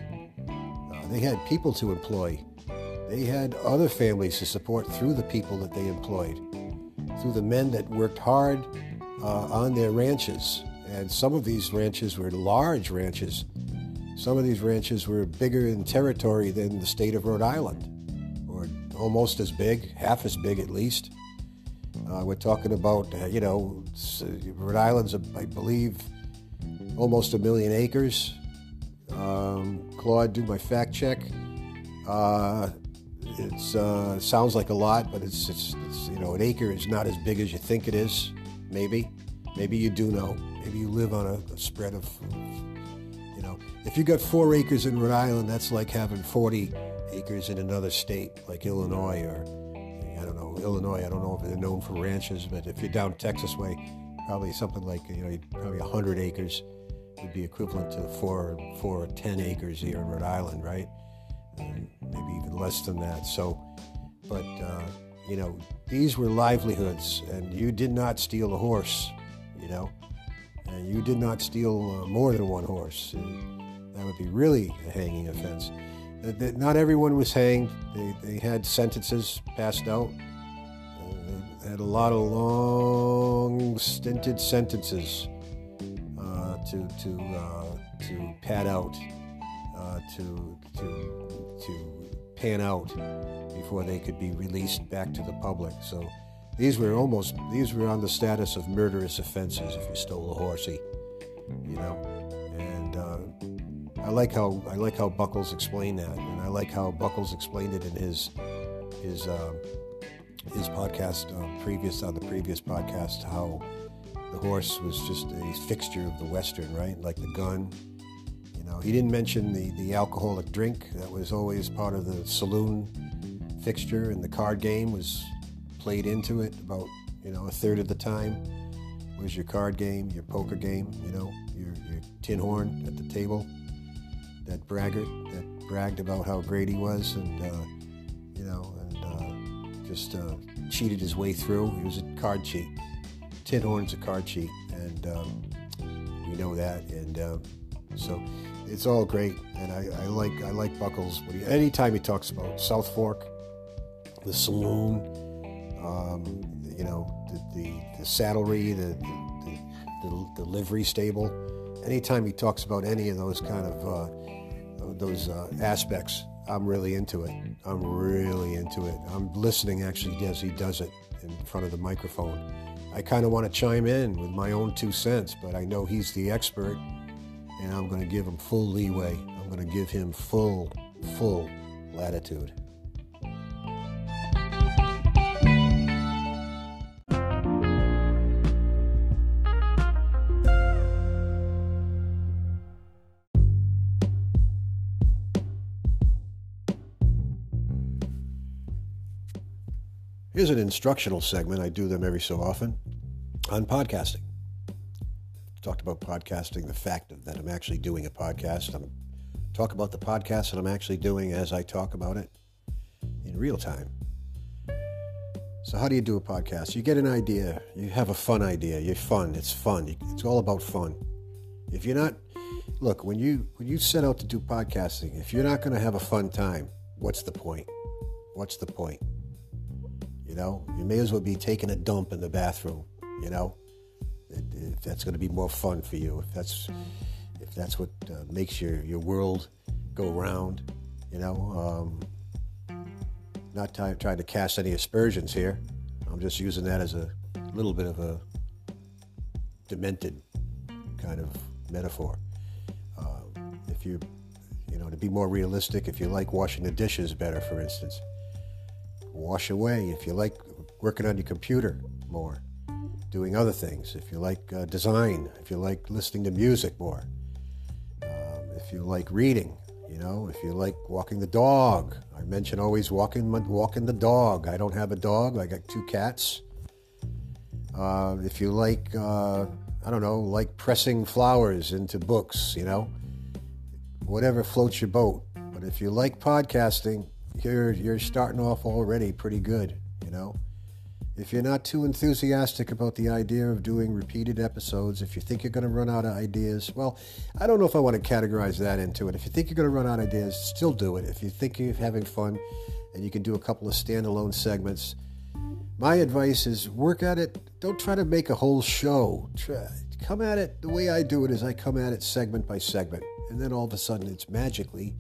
Uh, they had people to employ. They had other families to support through the people that they employed, through the men that worked hard uh, on their ranches. And some of these ranches were large ranches. Some of these ranches were bigger in territory than the state of Rhode Island, or almost as big, half as big at least. Uh, we're talking about, uh, you know, Rhode Island's, I believe, almost a million acres. Um, Claude, do my fact check. It uh, sounds like a lot, but it's, it's, it's, you know an acre is not as big as you think it is. Maybe, maybe you do know. Maybe you live on a, a spread of, you know, if you got four acres in Rhode Island, that's like having 40 acres in another state like Illinois or I don't know Illinois. I don't know if they're known for ranches, but if you're down Texas way, probably something like you know probably 100 acres would be equivalent to four, four or ten acres here in Rhode Island, right? Maybe even less than that. So, but uh, you know, these were livelihoods, and you did not steal a horse, you know, and you did not steal uh, more than one horse. And that would be really a hanging offense. Not everyone was hanged. They, they had sentences passed out. Uh, they had a lot of long, stinted sentences to to uh, to pad out, uh, to to to pan out before they could be released back to the public. So these were almost these were on the status of murderous offenses if you stole a horsey, you know. And uh, I like how I like how Buckles explained that, and I like how Buckles explained it in his his uh, his podcast uh, previous on the previous podcast how the horse was just a fixture of the Western, right? Like the gun. Know, he didn't mention the, the alcoholic drink that was always part of the saloon fixture, and the card game was played into it about, you know, a third of the time was your card game, your poker game, you know, your, your tin horn at the table. That braggart that bragged about how great he was and, uh, you know, and uh, just uh, cheated his way through. He was a card cheat tin horn's a card cheat, and um, we know that. And um, so it's all great, and I, I like I like Buckles. He, anytime he talks about Southfork, the saloon, um, you know, the, the, the saddlery, the, the, the, the, livery stable. Anytime he talks about any of those kind of uh, those uh, aspects, I'm really into it. I'm really into it. I'm listening actually as he does it in front of the microphone. I kind of want to chime in with my own two cents, but I know he's the expert, and I'm going to give him full leeway. I'm going to give him full, full latitude. Here's an instructional segment. I do them every so often on podcasting. Talked about podcasting, the fact that I'm actually doing a podcast. I'm talk about the podcast that I'm actually doing as I talk about it in real time. So, how do you do a podcast? You get an idea, you have a fun idea, you're fun, it's fun, it's all about fun. If you're not, look, when you when you set out to do podcasting, if you're not going to have a fun time, what's the point? What's the point? You know, you may as well be taking a dump in the bathroom You know, if that's going to be more fun for you, if that's if that's what uh, makes your your world go round. You know, um, not t- trying to cast any aspersions here. I'm just using that as a little bit of a demented kind of metaphor. Uh, if you, you know, to be more realistic, if you like washing the dishes better, for instance, wash away. If you like working on your computer more, doing other things. If you like uh, design, if you like listening to music more, um, if you like reading, you know, if you like walking the dog. I mention always walking walking the dog. I don't have a dog. I got two cats. Uh, if you like, uh, I don't know, like pressing flowers into books, you know, whatever floats your boat. But if you like podcasting, you're you're starting off already pretty good, you know. If you're not too enthusiastic about the idea of doing repeated episodes, if you think you're going to run out of ideas, well, I don't know if I want to categorize that into it. If you think you're going to run out of ideas, still do it. If you think you're having fun and you can do a couple of standalone segments, my advice is work at it. Don't try to make a whole show. Try, come at it the way I do it is I come at it segment by segment. And then all of a sudden it's magically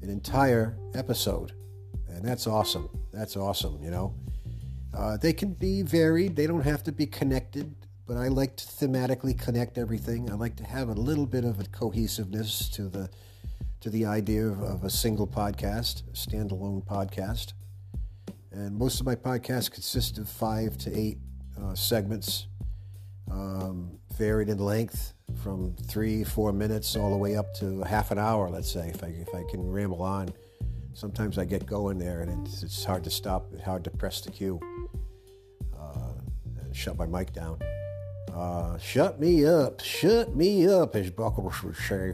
an entire episode. And that's awesome. That's awesome, you know. Uh, they can be varied, they don't have to be connected, but I like to thematically connect everything. I like to have a little bit of a cohesiveness to the to the idea of, of a single podcast, a standalone podcast. And most of my podcasts consist of five to eight uh, segments, um, varied in length from three, four minutes all the way up to half an hour, let's say, if I, if I can ramble on. Sometimes I get going there and it's, it's hard to stop, hard to press the cue shut my mic down. Uh, shut me up, shut me up, as Buckles would say.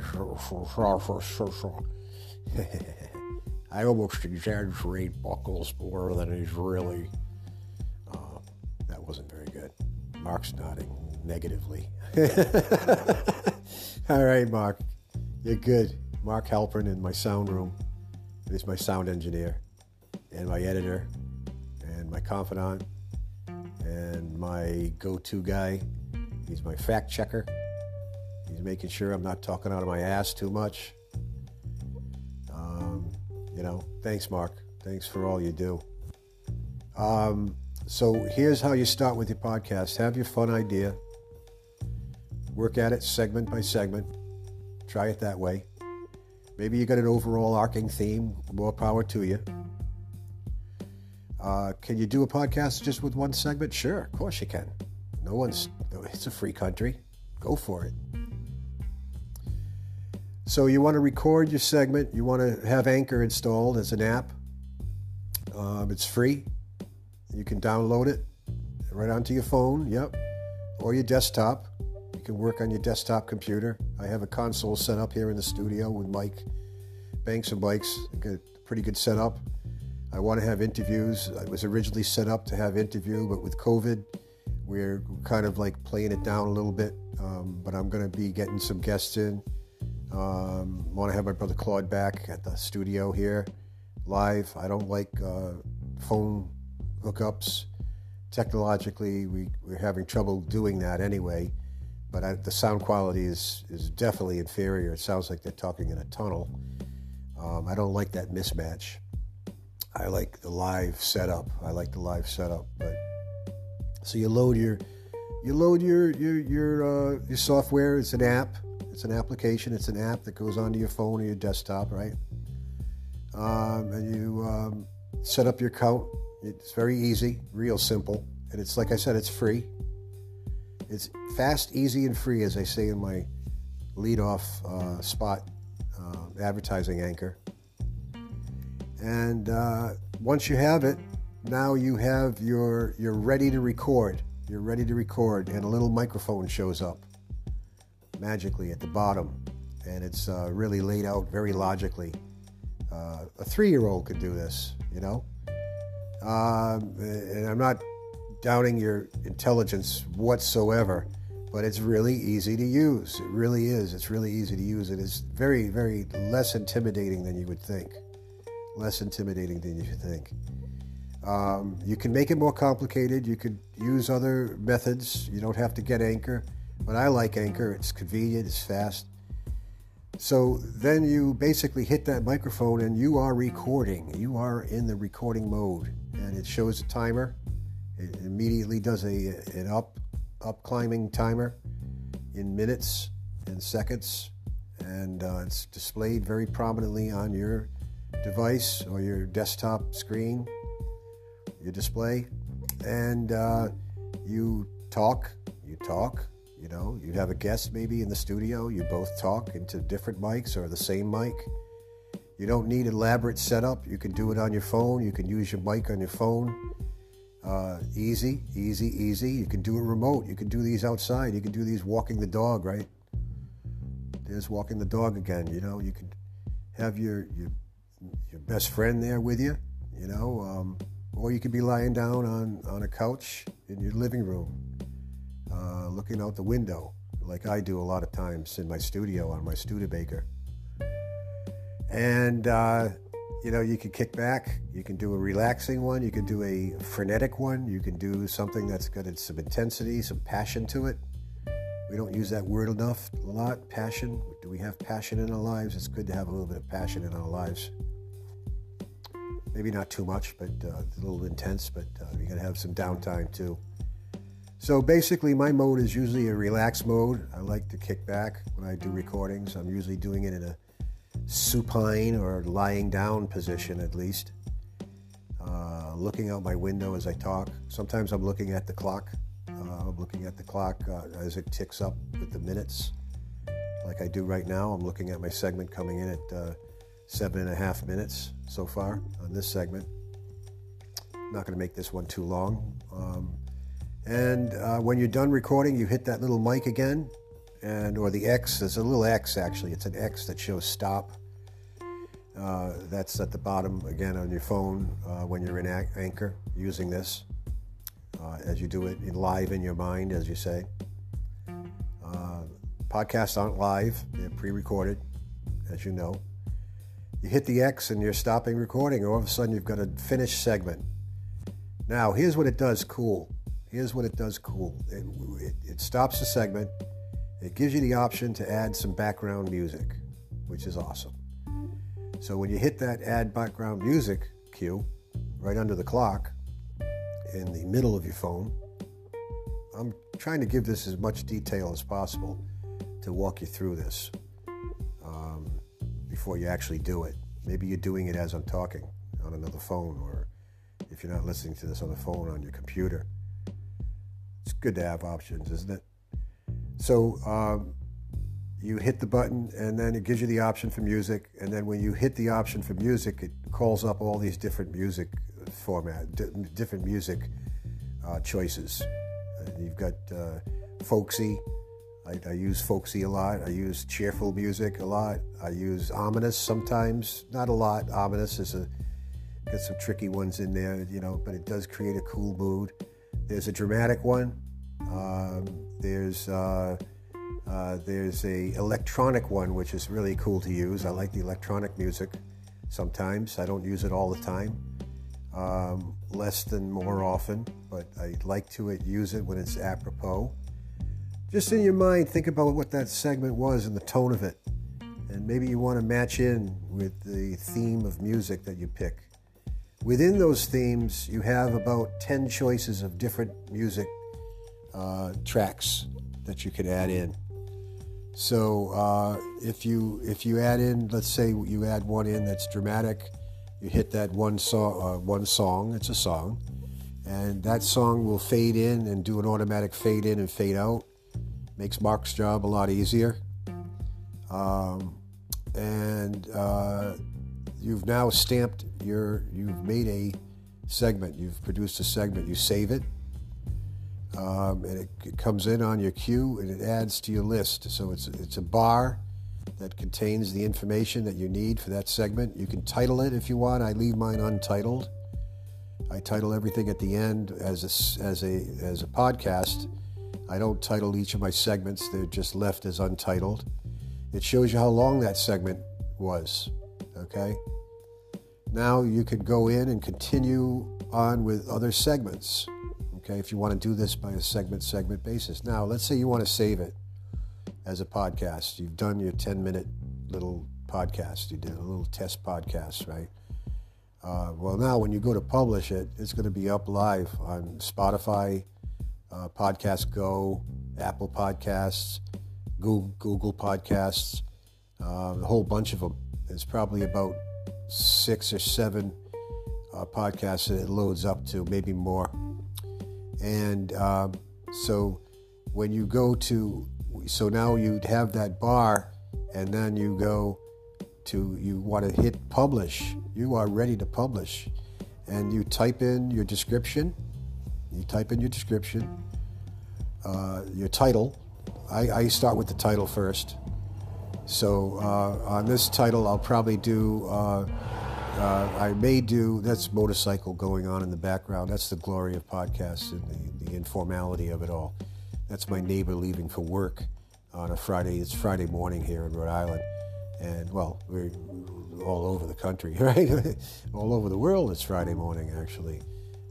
*laughs* I almost exaggerate Buckles more than he's really. Uh, that wasn't very good. Mark's nodding negatively. *laughs* All right, Mark, you're good. Mark Halpern in my sound room. He's my sound engineer and my editor and my confidant and my go to guy. He's my fact checker. He's making sure I'm not talking out of my ass too much. Um, you know, thanks, Mark. Thanks for all you do. Um, so here's how you start with your podcast have your fun idea, work at it segment by segment, try it that way. Maybe you got an overall arcing theme, more power to you. Uh, can you do a podcast just with one segment? Sure, of course you can. No one's, it's a free country. Go for it. So, you want to record your segment, you want to have Anchor installed as an app. Um, it's free. You can download it right onto your phone, yep, or your desktop. You can work on your desktop computer. I have a console set up here in the studio with Mike Banks and Bikes. Pretty good setup. I want to have interviews. I was originally set up to have interview, but with COVID, we're kind of like playing it down a little bit. Um, but I'm going to be getting some guests in. Um, want to have my brother Claude back at the studio here, live. I don't like uh, phone hookups. Technologically, we, we're having trouble doing that anyway. But I, the sound quality is is definitely inferior. It sounds like they're talking in a tunnel. Um, I don't like that mismatch. I like the live setup. I like the live setup. But so you load your you load your your your uh, your software. It's an app. It's an application. It's an app that goes onto your phone or your desktop, right? Um, and you um, set up your account. It's very easy, real simple, and it's like I said, it's free. It's fast, easy, and free, as I say in my lead-off uh, spot uh, advertising anchor. And uh, once you have it, now you have your you're ready to record. You're ready to record, and a little microphone shows up magically at the bottom, and it's uh, really laid out very logically. Uh, a three-year-old could do this, you know. Um, and I'm not doubting your intelligence whatsoever, but it's really easy to use. It really is. It's really easy to use. It is very, very less intimidating than you would think less intimidating than you think. Um, you can make it more complicated. You could use other methods. You don't have to get Anchor, but I like Anchor. It's convenient, it's fast. So then you basically hit that microphone and you are recording. You are in the recording mode, and it shows a timer. It immediately does a an up up climbing timer in minutes and seconds, and uh, it's displayed very prominently on your device or your desktop screen, your display, and uh, you talk. You talk. You know, you have a guest maybe in the studio. You both talk into different mics or the same mic. You don't need elaborate setup. You can do it on your phone. You can use your mic on your phone. Uh, easy, easy, easy. You can do it remote. You can do these outside. You can do these walking the dog, right? There's walking the dog again. You know, you can have your your your best friend there with you. You know, um, or you could be lying down on on a couch in your living room, uh, looking out the window, like I do a lot of times in my studio on my Studebaker. And uh, you know, you can kick back. You can do a relaxing one. You can do a frenetic one. You can do something that's got some intensity, some passion to it. We don't use that word enough a lot. Passion. Do we have passion in our lives? It's good to have a little bit of passion in our lives. Maybe not too much, but uh, a little intense. But uh, you got to have some downtime too. So basically, my mode is usually a relaxed mode. I like to kick back when I do recordings. I'm usually doing it in a supine or lying down position at least. Uh, looking out my window as I talk. Sometimes I'm looking at the clock. Looking at the clock uh, as it ticks up with the minutes, like I do right now. I'm looking at my segment coming in at uh, seven and a half minutes so far on this segment. I'm not going to make this one too long. Um, and uh, when you're done recording, you hit that little mic again, and or the X. There's a little X actually. It's an X that shows stop. Uh, that's at the bottom again on your phone uh, when you're in Anchor using this, uh, as you do it live in your mind, as you say. Uh, podcasts aren't live; they're pre-recorded, as you know. You hit the X and you're stopping recording, all of a sudden you've got a finished segment. Now, here's what it does cool. Here's what it does cool. It, it, it stops the segment it gives you the option to add some background music, which is awesome. So when you hit that add background music cue right under the clock in the middle of your phone, I'm trying to give this as much detail as possible to walk you through this um, before you actually do it. Maybe you're doing it as I'm talking on another phone, or if you're not listening to this on the phone on your computer. It's good to have options, isn't it? So um, you hit the button, and then it gives you the option for music. And then when you hit the option for music, it calls up all these different music format, d- different music uh, choices. You've got uh, folksy. I, I, use folksy a lot. I use cheerful music a lot. I use ominous sometimes, not a lot. Ominous is a got some tricky ones in there, you know, but it does create a cool mood. There's a dramatic one. Um, there's uh, uh, there's a electronic one which is really cool to use. I like the electronic music sometimes. I don't use it all the time, um, less than more often, but I like to use it when it's apropos. Just in your mind, think about what that segment was and the tone of it, and maybe you want to match in with the theme of music that you pick. Within those themes, you have about 10 choices of different music uh, tracks that you could add in. So uh, if you if you add in, let's say you add one in that's dramatic, you hit that one song, uh, one song. It's a song, and that song will fade in and do an automatic fade in and fade out. Makes Mark's job a lot easier. Um, and uh, you've now stamped your you've made a segment. You've produced a segment. You save it um, and it, it, comes in on your queue and it adds to your list. So it's it's a bar that contains the information that you need for that segment. You can title it if you want. I leave mine untitled. I title everything at the end as a, as a as a podcast. I don't title each of my segments; they're just left as untitled. It shows you how long that segment was. Okay. Now you could go in and continue on with other segments. Okay, if you want to do this by a segment segment basis. Now, let's say you want to save it as a podcast. You've done your 10 minute little podcast. You did a little test podcast, right? Uh, well, now when you go to publish it, it's going to be up live on Spotify, uh, Podcast Go, Apple Podcasts, Google, Google Podcasts, uh, a whole bunch of them. There's probably about six or seven uh, podcasts that it loads up to, maybe more. And um, so when you go to, so now you'd have that bar, and then you go to, you want to hit publish. You are ready to publish. And you type in your description. You type in your description, uh, your title. I, I, start with the title first. So uh, on this title, I'll probably do. Uh, uh, I may do that's motorcycle going on in the background. That's the glory of podcasts and the, the, informality of it all. That's my neighbor leaving for work on a Friday. It's Friday morning here in Rhode Island, and well, we're all over the country, *laughs* right? all over the world. It's Friday morning actually.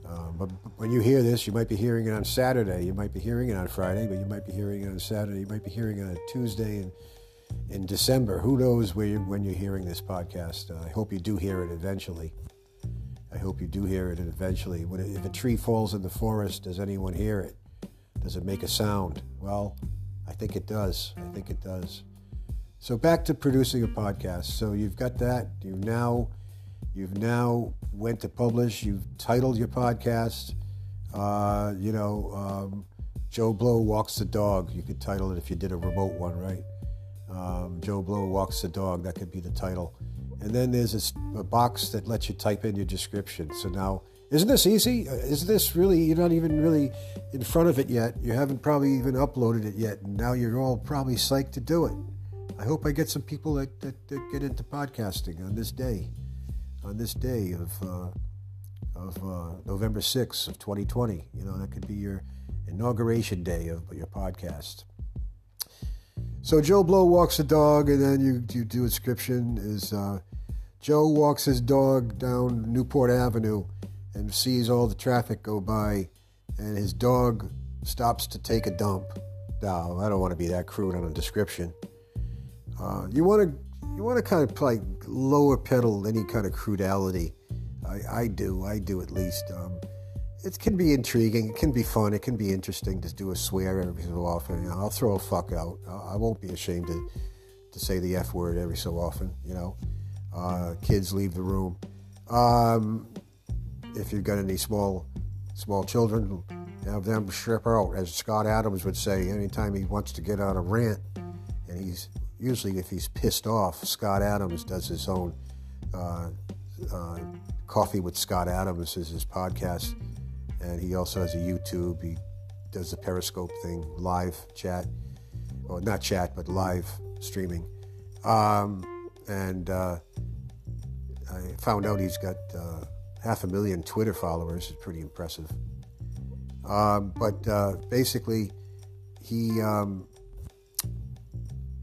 Um, but when you hear this, you might be hearing it on Saturday. You might be hearing it on Friday, but you might be hearing it on Saturday. You might be hearing it on Tuesday, and in December. Who knows where you, when you're hearing this podcast? Uh, I hope you do hear it eventually. I hope you do hear it eventually. When if a tree falls in the forest, does anyone hear it? Does it make a sound? Well, I think it does. I think it does. So back to producing a podcast. So you've got that. You now, you've now went to publish. You've titled your podcast. Uh, you know, um, Joe Blow walks the dog. You could title it if you did a remote one, right? Um, Joe Blow walks the dog. That could be the title. And then there's a, a box that lets you type in your description. So now, isn't this easy? Uh, is this really? You're not even really in front of it yet. You haven't probably even uploaded it yet, and now you're all probably psyched to do it. I hope I get some people that, that, that get into podcasting on this day, on this day of uh, of uh, November 6th of 2020. You know that could be your inauguration day of your podcast. So Joe Blow walks the dog, and then you, you do a description is uh, Joe walks his dog down Newport Avenue and sees all the traffic go by, and his dog stops to take a dump. No, I don't want to be that crude on a description. Uh, you want to you want to kind of like lower pedal any kind of crudality. I, I do, I do at least. Um, it can be intriguing. It can be fun. It can be interesting to do a swear every so often. You know, I'll throw a fuck out. I won't be ashamed to, to say the F word every so often. You know, uh, kids leave the room. Um, if you've got any small small children, have them strip out, as Scott Adams would say. Anytime he wants to get on a rant, and he's usually if he's pissed off, Scott Adams does his own. Uh, uh, Coffee with Scott Adams is his podcast and he also has a YouTube. He does the Periscope thing, live chat, or not chat, but live streaming. Um, and uh, I found out he's got uh, half a million Twitter followers. is pretty impressive. Um, but uh, basically, he. Um,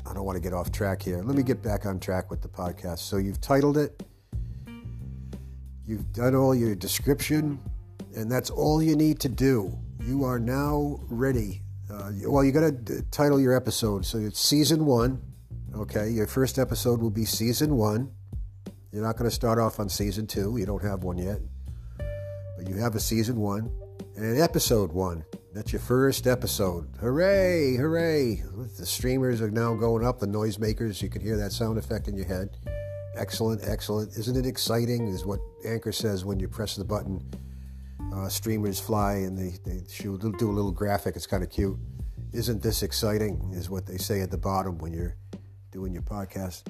I don't want to get off track here. Let me get back on track with the podcast. So you've titled it. You've done all your description and that's all you need to do. You are now ready. Uh, well, you got to title your episode. So it's season one. Okay, your first episode will be season one. You're not going to start off on season two. You don't have one yet, but you have a season one and episode one. That's your first episode. Hooray! Hooray! The streamers are now going up. The noisemakers, you can hear that sound effect in your head. Excellent, excellent. Isn't it exciting? Is what Anchor says when you press the button uh, streamers fly and they, they shoot, do a little graphic. It's kind of cute. Isn't this exciting? Is what they say at the bottom when you're doing your podcast.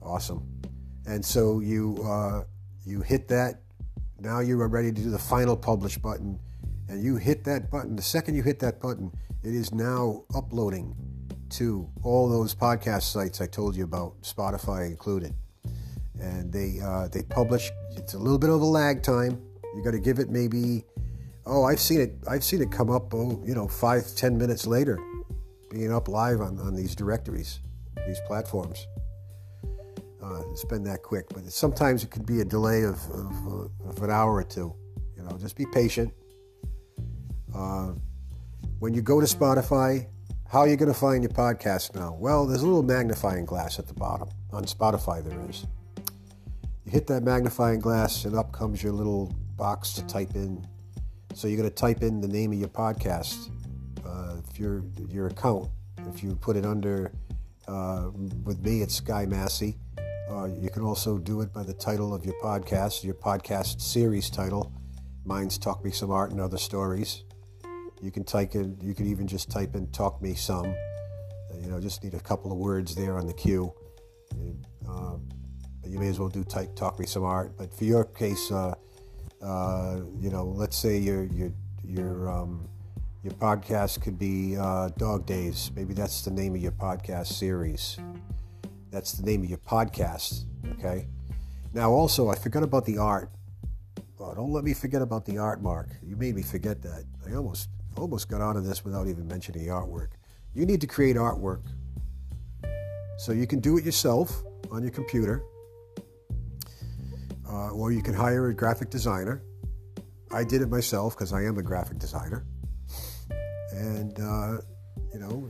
Awesome. And so you uh, you hit that. Now you are ready to do the final publish button, and you hit that button. The second you hit that button, it is now uploading to all those podcast sites I told you about, Spotify included. And they uh, they publish. It's a little bit of a lag time you got to give it maybe. Oh, I've seen it. I've seen it come up. Oh, you know, five, ten minutes later, being up live on, on these directories, these platforms. Uh, it's been that quick, but sometimes it could be a delay of, of, uh, of, an hour or two. You know, just be patient. Uh, when you go to Spotify, how are you going to find your podcast now? Well, there's a little magnifying glass at the bottom. On Spotify, there is. You hit that magnifying glass, and up comes your little box to type in. So you're going to type in the name of your podcast. Uh, if your your account, if you put it under, uh, with me, it's Guy Masse. Uh, you can also do it by the title of your podcast, your podcast series title. Mine's Talk Me Some Art and Other Stories. You can type in, you can even just type in Talk Me Some. Uh, you know, just need a couple of words there on the queue. Uh, you may as well do type Talk Me Some Art. But for your case, uh, uh, you know, let's say your your your um, your podcast could be Dog Days. Maybe that's the name of your podcast series. That's the name of your podcast. Okay. Now, also, I forgot about the art. Oh, don't let me forget about the art, Mark. You made me forget that. I almost almost got out of this without even mentioning the artwork. You need to create artwork. So you can do it yourself on your computer, uh, or you can hire a graphic designer. I did it myself because I am a graphic designer, and uh, you know,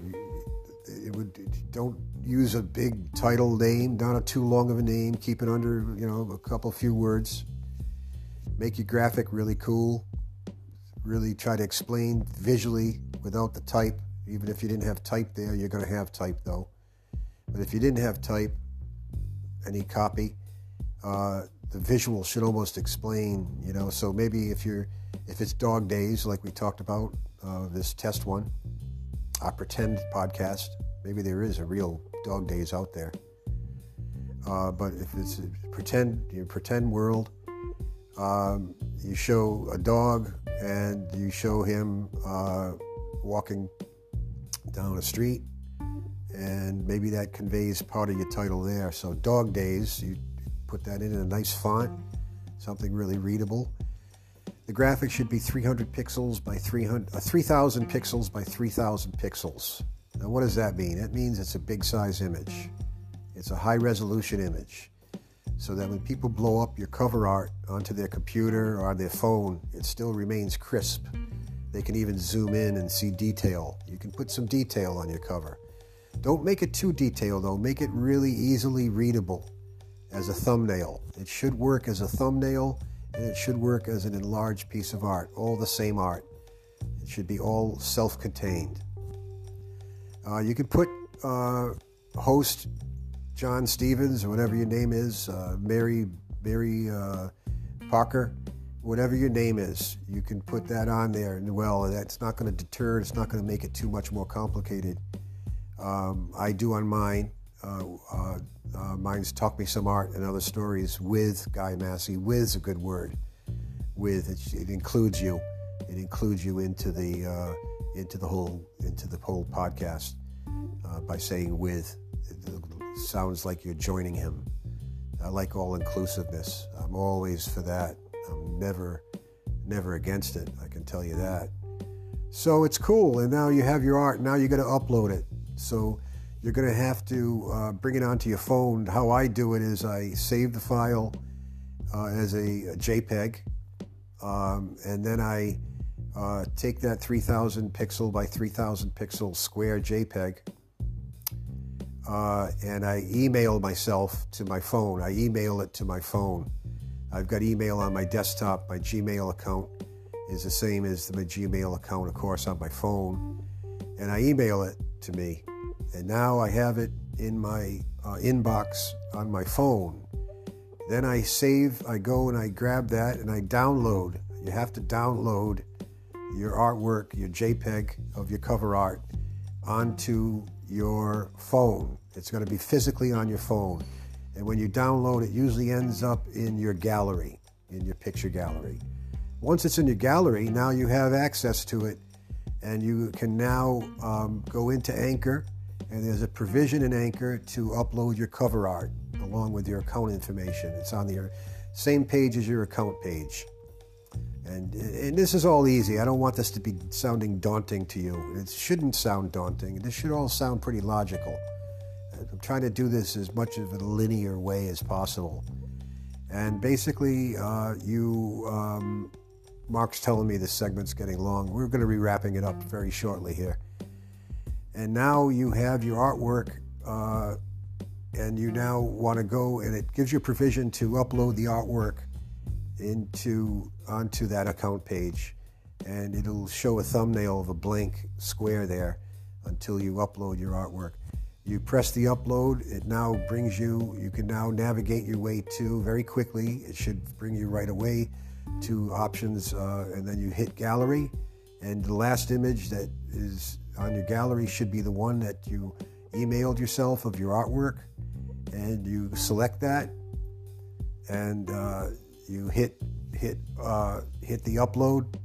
it would don't use a big title name, not a too long of a name. Keep it under, you know, a couple few words. Make your graphic really cool. Really try to explain visually without the type. Even if you didn't have type there, you're going to have type though. But if you didn't have type, any copy, uh, the visual should almost explain, you know. So maybe if you're, if it's dog days like we talked about, uh, this test one, I pretend podcast, maybe there is a real dog days out there. Uh, but if it's pretend, you pretend world, um, you show a dog and you show him uh, walking down a street, and maybe that conveys part of your title there. So, dog days, you put that in, in a nice font, something really readable. The graphic should be 300 pixels by 300, uh, 3,000 pixels by 3,000 pixels. Now, what does that mean? That means it's a big size image. It's a high resolution image. So that when people blow up your cover art onto their computer or on their phone, it still remains crisp. They can even zoom in and see detail. You can put some detail on your cover. Don't make it too detailed though, make it really easily readable as a thumbnail. It should work as a thumbnail and it should work as an enlarged piece of art, all the same art. It should be all self contained. Uh, you can put uh, host John Stevens or whatever your name is, uh, Mary Mary uh, Parker, whatever your name is. You can put that on there, and well, that's not going to deter. It's not going to make it too much more complicated. Um, I do on mine. Uh, uh, mine's Talk Me Some Art and Other Stories with Guy Masse. With a good word. With it, it includes you. It includes you into the into the whole into the whole podcast uh, by saying with. It sounds like you're joining him. I like all inclusiveness. I'm always for that. I'm never never against it. I can tell you that. So it's cool, and now you have your art. Now you're going to upload it. So you're going to have to uh, bring it onto your phone. How I do it is I save the file uh, as a, a JPEG, um, and then I uh, take that 3000 pixel by 3000 pixel square JPEG uh, and I email myself to my phone. I email it to my phone. I've got email on my desktop. My Gmail account is the same as my Gmail account, of course, on my phone. And I email it to me. And now I have it in my uh, inbox on my phone. Then I save, I go and I grab that and I download. You have to download your artwork, your JPEG of your cover art onto your phone. It's going to be physically on your phone. And when you download it, usually ends up in your gallery, in your picture gallery. Once it's in your gallery, now you have access to it, and you can now um, go into Anchor, and there's a provision in Anchor to upload your cover art along with your account information. It's on the same page as your account page. And, and, this is all easy. I don't want this to be sounding daunting to you. It shouldn't sound daunting. This should all sound pretty logical. I'm trying to do this as much of a linear way as possible. And basically, uh, you um, Mark's telling me this segment's getting long. We're going to be wrapping it up very shortly here. And now you have your artwork, uh, and you now want to go, and it gives you provision to upload the artwork into onto that account page, and it'll show a thumbnail of a blank square there until you upload your artwork. You press the upload, it now brings you, you can now navigate your way to very quickly. It should bring you right away to options, uh, and then you hit gallery. And the last image that is on your gallery should be the one that you emailed yourself of your artwork. And you select that, and uh, you hit hit uh, hit the upload,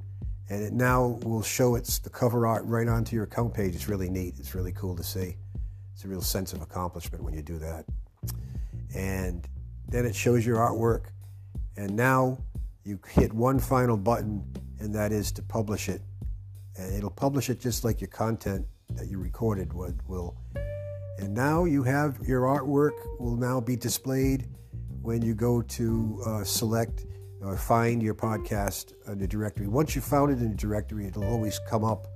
and it now will show it's the cover art right onto your account page. It's really neat. It's really cool to see. It's a real sense of accomplishment when you do that. And then it shows your artwork. And now you hit one final button, and that is to publish it. And it'll publish it just like your content that you recorded would will. And now you have your artwork will now be displayed when you go to uh, select or find your podcast in the directory. Once you found it in the directory, it'll always come up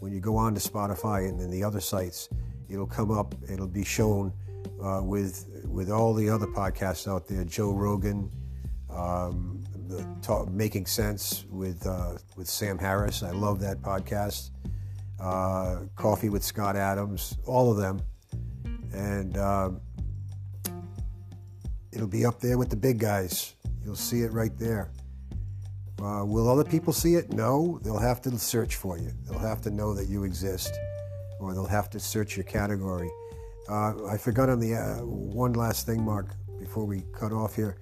when you go on to Spotify and then the other sites it'll come up. It'll be shown uh, with with all the other podcasts out there. Joe Rogan, um, the talk, Making Sense with uh, with Sam Harris. I love that podcast. Uh, Coffee with Scott Adams. All of them, and um, it'll be up there with the big guys. You'll see it right there. Uh, will other people see it? No. They'll have to search for you. They'll have to know that you exist or they'll have to search your category. Uh, I forgot on the uh, one last thing, Mark, before we cut off here.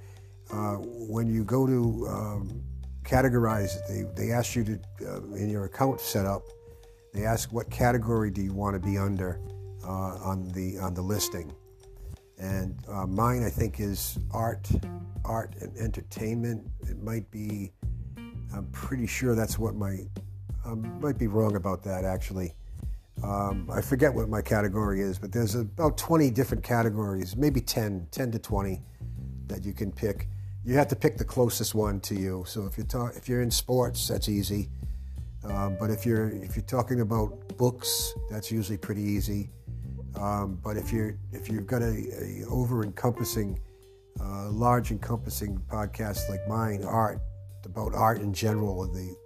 Uh, when you go to um, categorize, they, they ask you to, uh, in your account setup, they ask what category do you want to be under uh, on the on the listing. And uh, mine, I think, is art, art and entertainment. It might be. I'm pretty sure that's what my. I might be wrong about that actually. Um, I forget what my category is, but there's about 20 different categories, maybe 10, 10 to 20 that you can pick. You have to pick the closest one to you. So if you're ta- if you're in sports, that's easy. Um, but if you're if you're talking about books, that's usually pretty easy. Um, but if you're if you've got a, a over encompassing, uh, large encompassing podcast like mine, art about art in general, and the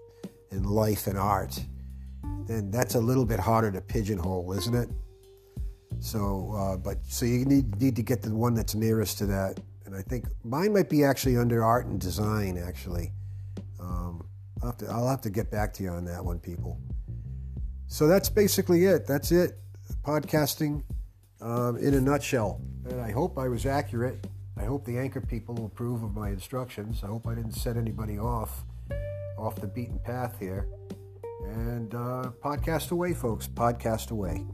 in life and art then that's a little bit harder to pigeonhole, isn't it? So, uh, but so you need need to get the one that's nearest to that, and I think mine might be actually under art and design. Actually, um, I'll, have to, I'll have to get back to you on that one, people. So that's basically it. That's it. Podcasting um, in a nutshell. And I hope I was accurate. I hope the anchor people approve of my instructions. I hope I didn't set anybody off off the beaten path here. And uh, podcast away, folks. Podcast away.